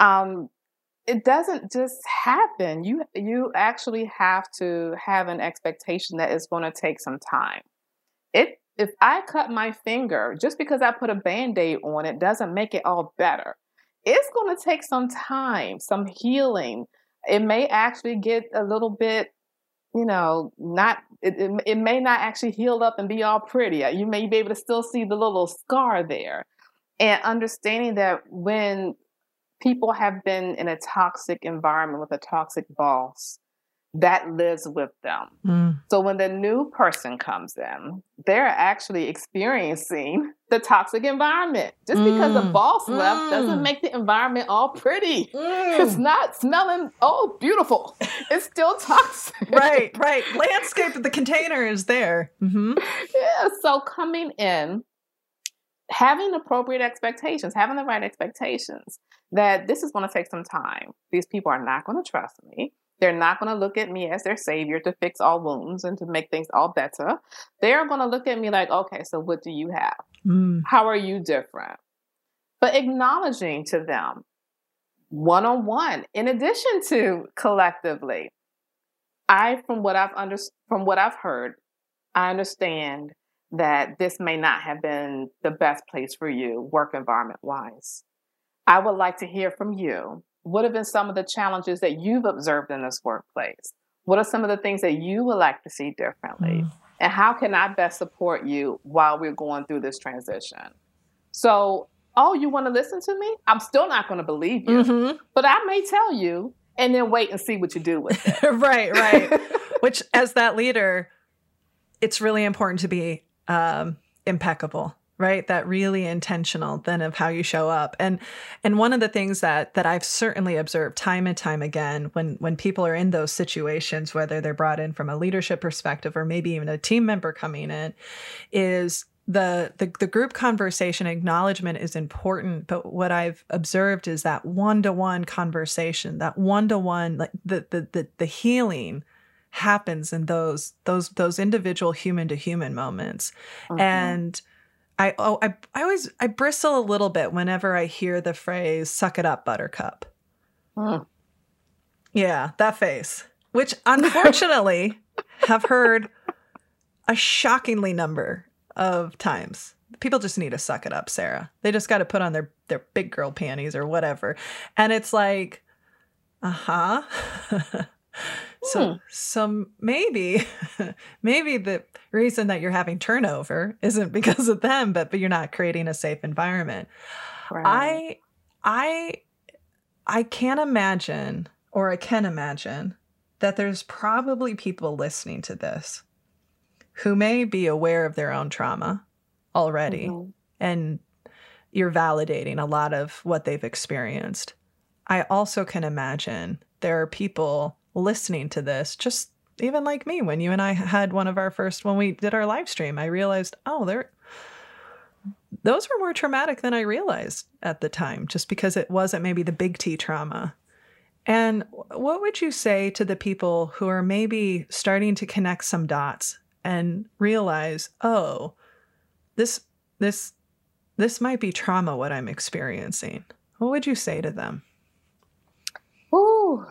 B: um, it doesn't just happen. You you actually have to have an expectation that it's going to take some time. It if I cut my finger, just because I put a band-aid on it doesn't make it all better. It's going to take some time, some healing, it may actually get a little bit you know not it, it, it, may not actually heal up and be all pretty. You may be able to still see the little scar there. And understanding that when people have been in a toxic environment with a toxic boss that lives with them. Mm. So when the new person comes in, they're actually experiencing the toxic environment. Just because the mm. boss mm. left doesn't mm. make the environment all pretty. Mm. It's not smelling oh beautiful. It's still toxic.
A: right, right. Landscape of the container is there. Mm-hmm.
B: Yeah. So coming in, having appropriate expectations, having the right expectations that this is going to take some time. These people are not going to trust me they're not going to look at me as their savior to fix all wounds and to make things all better. They're going to look at me like, okay, so what do you have? Mm. How are you different? But acknowledging to them one on one, in addition to collectively, I, from what I've under, from what I've heard, I understand that this may not have been the best place for you, work environment wise. I would like to hear from you what have been some of the challenges that you've observed in this workplace? What are some of the things that you would like to see differently? Mm. And how can I best support you while we're going through this transition? So, oh, you want to listen to me? I'm still not going to believe you, mm-hmm. but I may tell you and then wait and see what you do with it.
A: right, right. Which, as that leader, it's really important to be um, impeccable right? That really intentional then of how you show up. And and one of the things that that i've certainly observed time and time again when when people are in those situations whether they're brought in from a leadership perspective or maybe even a team member coming in is the, the the group conversation acknowledgement is important. But what i've observed is that one-to-one conversation that one-to-one like the the the, the healing happens in those those those individual human to human moments. Mm-hmm. and I oh I I always I bristle a little bit whenever I hear the phrase "suck it up, Buttercup." Mm. Yeah, that face, which unfortunately have heard a shockingly number of times people just need to suck it up, Sarah. They just got to put on their their big girl panties or whatever. And it's like, uh-huh. so
B: Hmm.
A: so maybe maybe the reason that you're having turnover isn't because of them, but but you're not creating a safe environment.
B: Right.
A: I I I can't imagine or I can imagine that there's probably people listening to this who may be aware of their own trauma already
B: Mhm.
A: and you're validating a lot of what they've experienced. I also can imagine there are people listening to this just even like me when you and I had one of our first when we did our live stream I realized oh there those were more traumatic than I realized at the time, just because it wasn't maybe the big T trauma. And what would you say to the people who are maybe starting to connect some dots and realize, oh, this this this might be trauma what I'm experiencing? What would you say to them?
B: Ooh.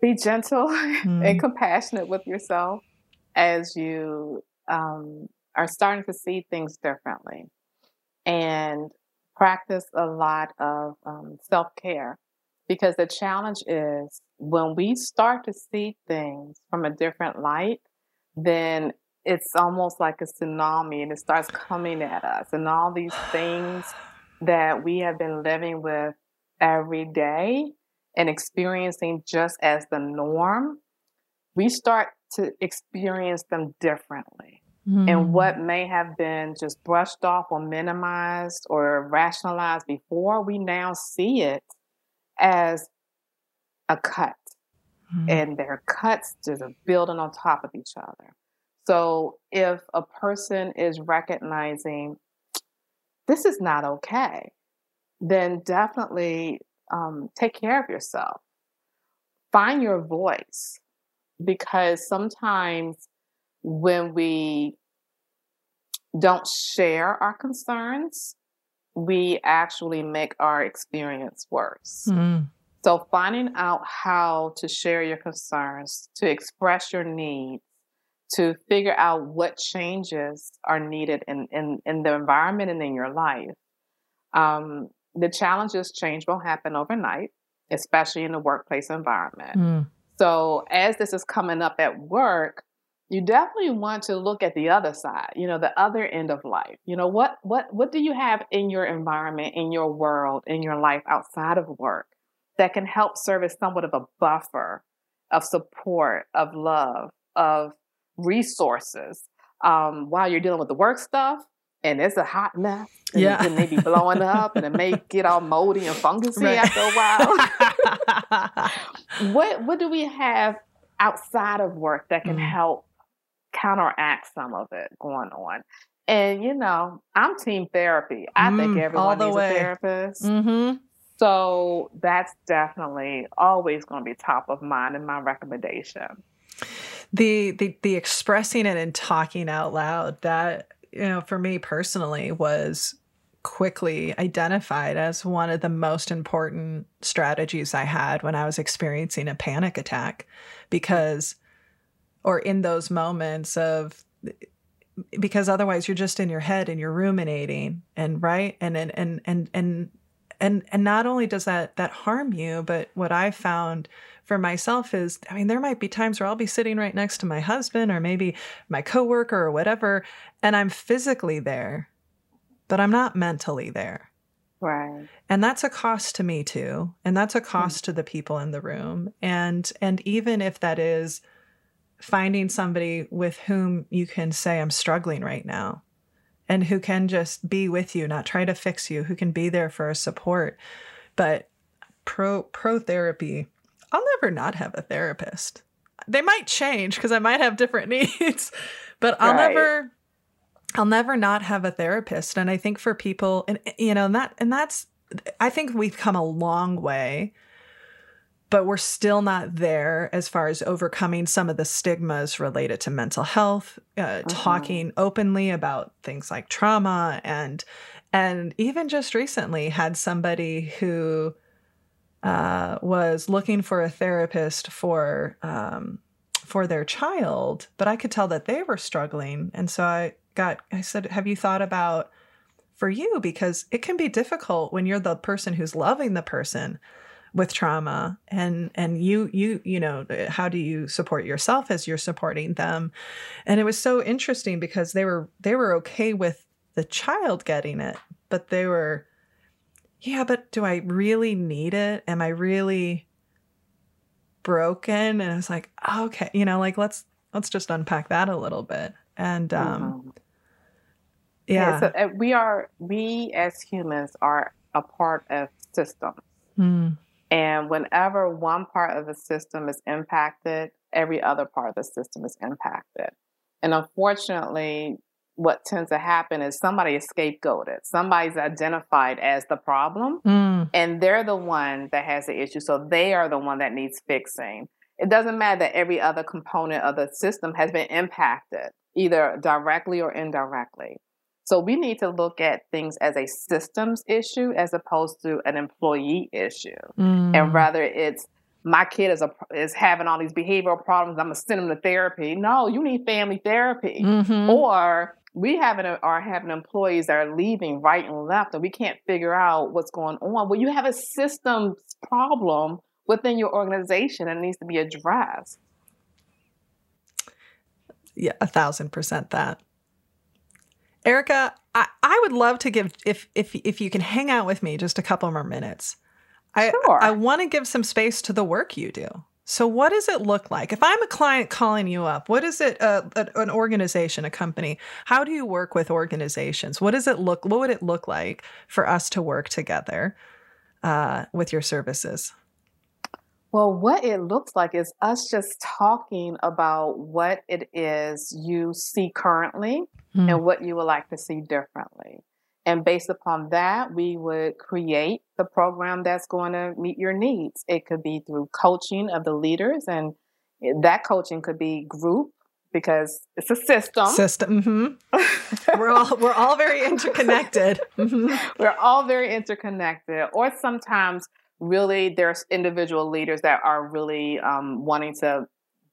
B: Be gentle
A: Mm.
B: and compassionate with yourself as you um, are starting to see things differently. And practice a lot of um, self care because the challenge is when we start to see things from a different light, then it's almost like a tsunami and it starts coming at us. And all these things that we have been living with every day and experiencing just as the norm, we start to experience them differently.
A: Mm.
B: And what may have been just brushed off or minimized or rationalized before, we now see it as a cut.
A: Mm.
B: And their cuts just are building on top of each other. So if a person is recognizing this is not okay, then definitely um, take care of yourself. Find your voice because sometimes when we don't share our concerns, we actually make our experience worse.
A: Mm.
B: So, finding out how to share your concerns, to express your needs, to figure out what changes are needed in, in, in the environment and in your life. Um, the challenges change won't happen overnight, especially in the workplace environment.
A: Mm.
B: So as this is coming up at work, you definitely want to look at the other side, you know, the other end of life. You know, what what what do you have in your environment, in your world, in your life outside of work that can help serve as somewhat of a buffer of support, of love, of resources um, while you're dealing with the work stuff and it's a hot mess and
A: Yeah.
B: And may be blowing up and it may get all moldy and fungusy
A: Right.
B: after a while what what do we have outside of work that can
A: Mm.
B: help counteract some of it going on? And you know, I'm team therapy. I think
A: Mm,
B: everyone
A: all the
B: needs
A: way.
B: a therapist.
A: mm-hmm.
B: So that's definitely always going to be top of mind in my recommendation.
A: the the the expressing it and talking out loud that you know for me personally was quickly identified as one of the most important strategies I had when I was experiencing a panic attack because or in those moments of because otherwise you're just in your head and you're ruminating and right? And and and and and and, and not only does that that harm you but what i found for myself is i mean there might be times where i'll be sitting right next to my husband or maybe my coworker or whatever and i'm physically there but i'm not mentally there
B: Right.
A: and that's a cost to me too and that's a hmm. cost to the people in the room and and even if that is finding somebody with whom you can say i'm struggling right now and who can just be with you not try to fix you who can be there for support but pro pro therapy i'll never not have a therapist they might change because i might have different needs but i'll
B: Right.
A: never I'll never not have a therapist. And I think for people and you know, and that and that's I think we've come a long way, but we're still not there as far as overcoming some of the stigmas related to mental health, uh, talking openly about things like trauma and and even just recently had somebody who uh, was looking for a therapist for um, for their child, but I could tell that they were struggling, and so I got, I said, have you thought about for you? Because it can be difficult when you're the person who's loving the person with trauma and and you you you know how do you support yourself as you're supporting them and it was so interesting because they were they were okay with the child getting it but they were yeah but do i really need it am i really broken and i was like okay you know like let's let's just unpack that a little bit and um mm-hmm. yeah,
B: yeah so uh, we are we as humans are a part of systems mm. And whenever one part of the system is impacted, every other part of the system is impacted. And unfortunately, what tends to happen is somebody is scapegoated. Somebody's identified as the problem, mm. and they're the one that has the issue. So they are the one that needs fixing. It doesn't matter that every other component of the system has been impacted, either directly or indirectly. So we need to look at things as a systems issue as opposed to an employee issue. Mm. And rather it's my kid is a, is having all these behavioral problems. I'm gonna send them to therapy. No, you need family therapy. Mm-hmm. Or we having a, are having employees that are leaving right and left, and we can't figure out what's going on. Well, you have a systems problem within your organization and needs to be addressed.
A: Yeah, a thousand percent that. Erica, I, I would love to give if if if you can hang out with me just a couple more minutes. I sure. I want to give some space to the work you do. So what does it look like? If I'm a client calling you up, what is it uh, an organization, a company? How do you work with organizations? What does it look what would it look like for us to work together uh, with your services?
B: Well, what it looks like is us just talking about what it is you see currently mm. and what you would like to see differently. And based upon that, we would create the program that's going to meet your needs. It could be through coaching of the leaders, and that coaching could be group because it's a system.
A: System. Mm-hmm. we're all we're all very interconnected.
B: Mm-hmm. We're all very interconnected. Or sometimes, really, there's individual leaders that are really um, wanting to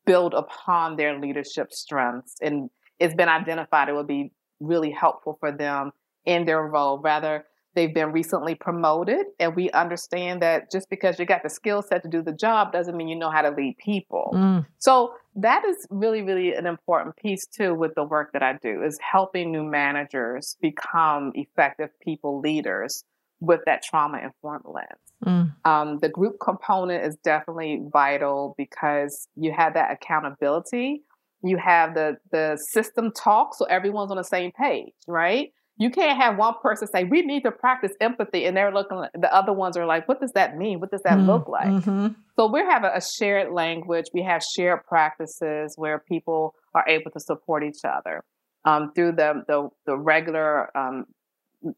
B: build upon their leadership strengths and it's been identified it would be really helpful for them in their role. Rather, they've been recently promoted, and we understand that just because you got the skill set to do the job doesn't mean you know how to lead people. Mm. So that is really, really an important piece too with the work that I do is helping new managers become effective people leaders with that trauma informed lens. Mm. Um, the group component is definitely vital because you have that accountability you have the the system talk so everyone's on the same page right you can't have one person say we need to practice empathy and they're looking the other ones are like what does that mean? What does that mm look like? mm-hmm. so we have a, a, shared language. We have shared practices where people are able to support each other um, through the the, the regular um,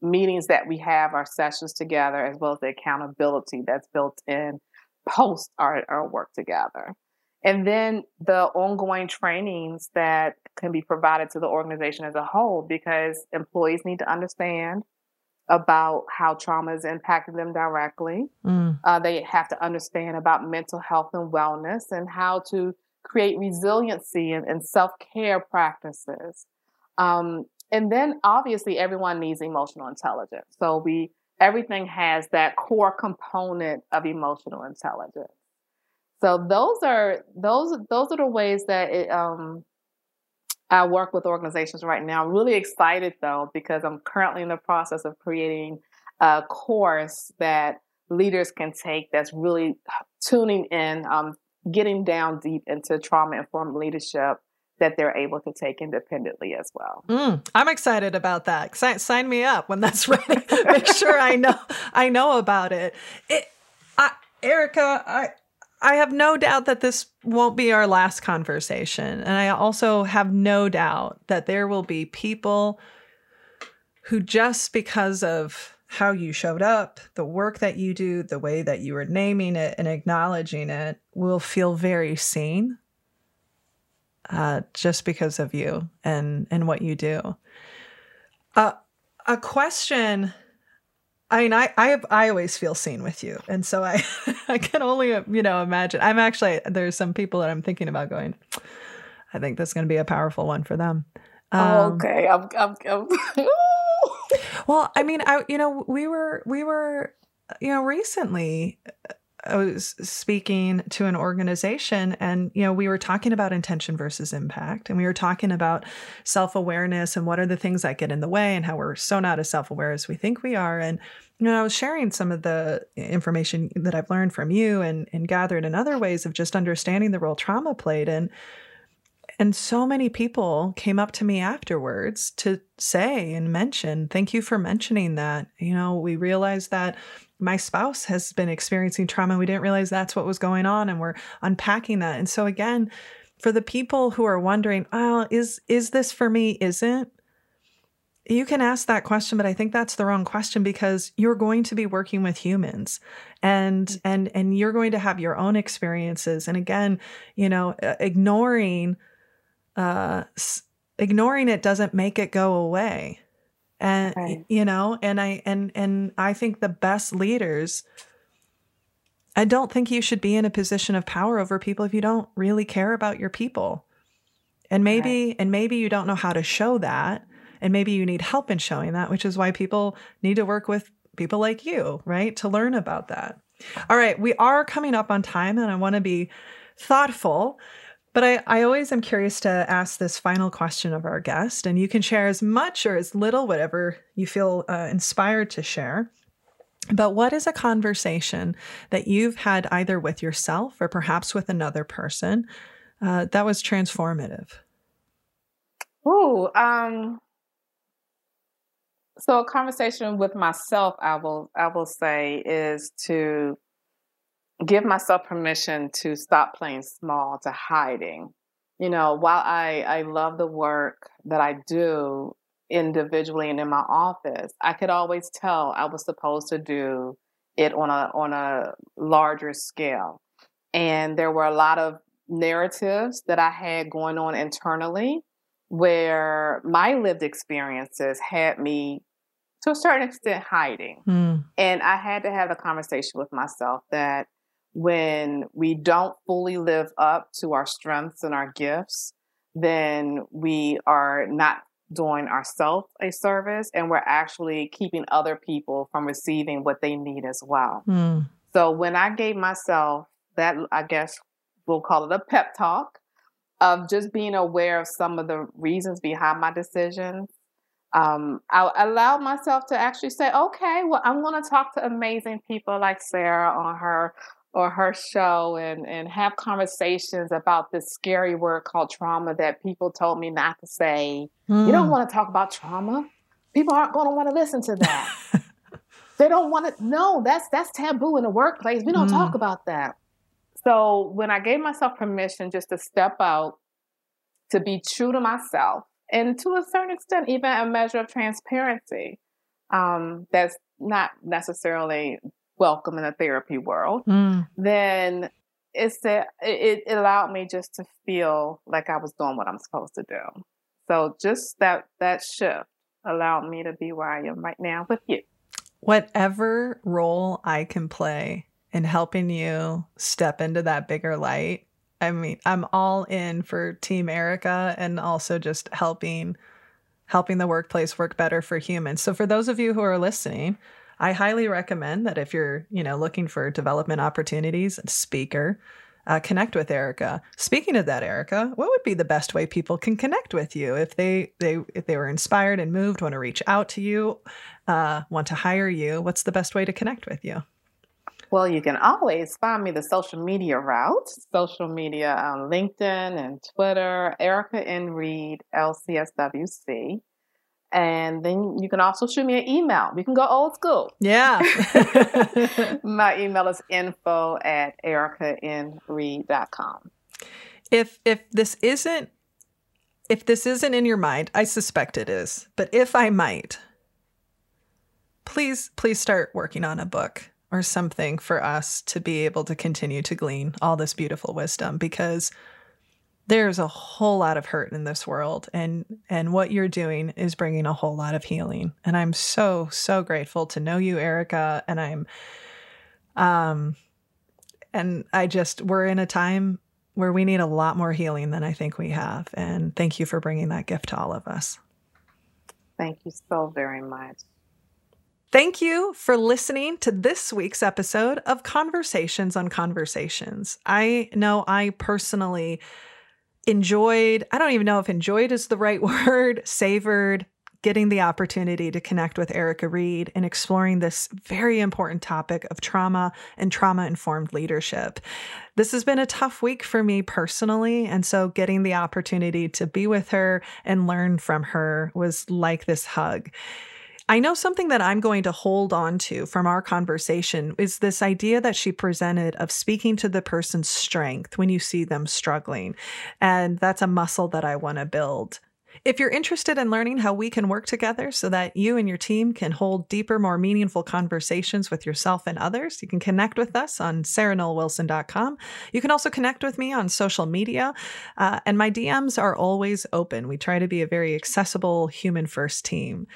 B: meetings that we have our sessions together as well as the accountability that's built in post our, our work together and then the ongoing trainings that can be provided to the organization as a whole, because employees need to understand about how trauma is impacting them directly. Mm. Uh, they have to understand about mental health and wellness and how to create resiliency and, and self care practices. Um, and then obviously everyone needs emotional intelligence. So we everything has that core component of emotional intelligence. So those are those those are the ways that it, um, I work with organizations right now. I'm really excited though because I'm currently in the process of creating a course that leaders can take that's really tuning in, um, getting down deep into trauma informed leadership that they're able to take independently as well.
A: Mm, I'm excited about that. Sign, sign me up when that's ready. Make sure I know I know about it. it I, Erica, I I have no doubt that this won't be our last conversation. And I also have no doubt that there will be people who, just because of how you showed up, the work that you do, the way that you are naming it and acknowledging it, will feel very seen uh, just because of you and, and what you do. Uh, a question I mean, I I have, I always feel seen with you, and so I I can only you know imagine. I'm actually there's some people that I'm thinking about going. I think that's going to be a powerful one for them.
B: Oh, um, okay. I'm, I'm, I'm
A: well, I mean, I you know, we were we were you know recently I was speaking to an organization and you know we were talking about intention versus impact and we were talking about self-awareness and what are the things that get in the way and how we're so not as self-aware as we think we are and you know I was sharing some of the information that I've learned from you and and gathered in other ways of just understanding the role trauma played and and so many people came up to me afterwards to say and mention, thank you for mentioning that. You know, we realized that my spouse has been experiencing trauma. We didn't realize that's what was going on, and we're unpacking that. And so again, for the people who are wondering, oh, is is this for me? Isn't you can ask that question but i think that's the wrong question because you're going to be working with humans and and and you're going to have your own experiences and again you know ignoring uh ignoring it doesn't make it go away and right. you know and i and and i think the best leaders i don't think you should be in a position of power over people if you don't really care about your people and maybe right. and maybe you don't know how to show that and maybe you need help in showing that which is why people need to work with people like you right to learn about that all right we are coming up on time and i want to be thoughtful but I, I always am curious to ask this final question of our guest, and you can share as much or as little, whatever you feel uh, inspired to share. But what is a conversation that you've had either with yourself or perhaps with another person uh, that was transformative?
B: Oh, um, so a conversation with myself, I will, I will say, is to give myself permission to stop playing small to hiding. You know, while I, I love the work that I do individually and in my office, I could always tell I was supposed to do it on a on a larger scale. And there were a lot of narratives that I had going on internally where my lived experiences had me to a certain extent hiding. Mm. And I had to have a conversation with myself that when we don't fully live up to our strengths and our gifts, then we are not doing ourselves a service and we're actually keeping other people from receiving what they need as well. Mm. So when I gave myself that, I guess we'll call it a pep talk of just being aware of some of the reasons behind my decisions. Um, I allowed myself to actually say, okay, well, I'm going to talk to amazing people like Sarah on her or her show and, and have conversations about this scary word called trauma that people told me not to say. Mm. You don't hmm. want to talk about trauma. People aren't going to want to listen to that. they don't want to. No, that's that's taboo in the workplace. We don't mm. talk about that. So when I gave myself permission just to step out, to be true to myself, and to a certain extent, even a measure of transparency, um, that's not necessarily welcome in the therapy world, mm. then it's that it, it allowed me just to feel like I was doing what I'm supposed to do. So just that that shift allowed me to be where I am right now with you.
A: Whatever role I can play in helping you step into that bigger light, I mean, I'm all in for Team Erica and also just helping helping the workplace work better for humans. So for those of you who are listening, I highly recommend that if you're, you know, looking for development opportunities, speaker, uh, connect with Erica. Speaking of that, Erica, what would be the best way people can connect with you if they they if they were inspired and moved, want to reach out to you, uh, want to hire you? What's the best way to connect with you?
B: Well, you can always find me the social media route, social media on LinkedIn and Twitter, Erica N. Reed, LCSWC. And then you can also shoot me an email. We can go old school.
A: Yeah.
B: My email is info at ericanreed.com.
A: If if this isn't if this isn't in your mind, I suspect it is. But if I might, please please start working on a book or something for us to be able to continue to glean all this beautiful wisdom because there's a whole lot of hurt in this world and and what you're doing is bringing a whole lot of healing and i'm so so grateful to know you erica and i'm um and i just we're in a time where we need a lot more healing than I think we have. And thank you for bringing that gift to all of us.
B: Thank you so very much.
A: Thank you for listening to this week's episode of Conversations on Conversations. I know I personally enjoyed, I don't even know if enjoyed is the right word, savored getting the opportunity to connect with Erica Reed and exploring this very important topic of trauma and trauma informed leadership. This has been a tough week for me personally. And so getting the opportunity to be with her and learn from her was like this hug. I know something that I'm going to hold on to from our conversation is this idea that she presented of speaking to the person's strength when you see them struggling. And that's a muscle that I want to build. If you're interested in learning how we can work together so that you and your team can hold deeper, more meaningful conversations with yourself and others, you can connect with us on sarahnollwilson.com. You can also connect with me on social media, uh, and my DMs are always open. We try to be a very accessible, human first team.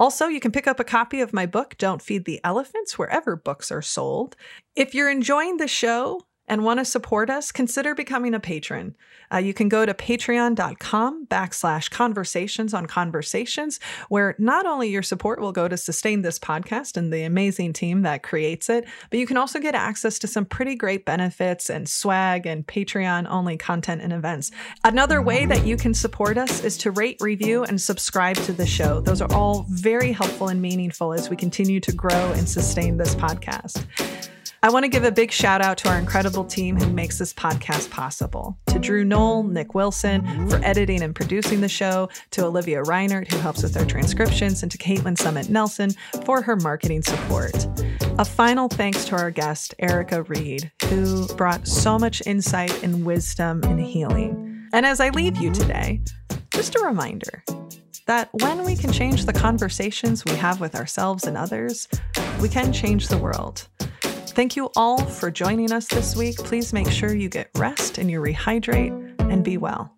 A: Also, you can pick up a copy of my book, Don't Feed the Elephants, wherever books are sold. If you're enjoying the show, and want to support us, consider becoming a patron. Uh, you can go to patreon.com backslash conversations on conversations, where not only your support will go to sustain this podcast and the amazing team that creates it, but you can also get access to some pretty great benefits and swag and Patreon only content and events. Another way that you can support us is to rate, review, and subscribe to the show. Those are all very helpful and meaningful as we continue to grow and sustain this podcast. I want to give a big shout out to our incredible team who makes this podcast possible. To Drew Noll, Nick Wilson for editing and producing the show, to Olivia Reinert, who helps with our transcriptions, and to Caitlin Summit Nelson for her marketing support. A final thanks to our guest, Erica Reed, who brought so much insight and wisdom and healing. And as I leave you today, just a reminder that when we can change the conversations we have with ourselves and others, we can change the world. Thank you all for joining us this week. Please make sure you get rest and you rehydrate and be well.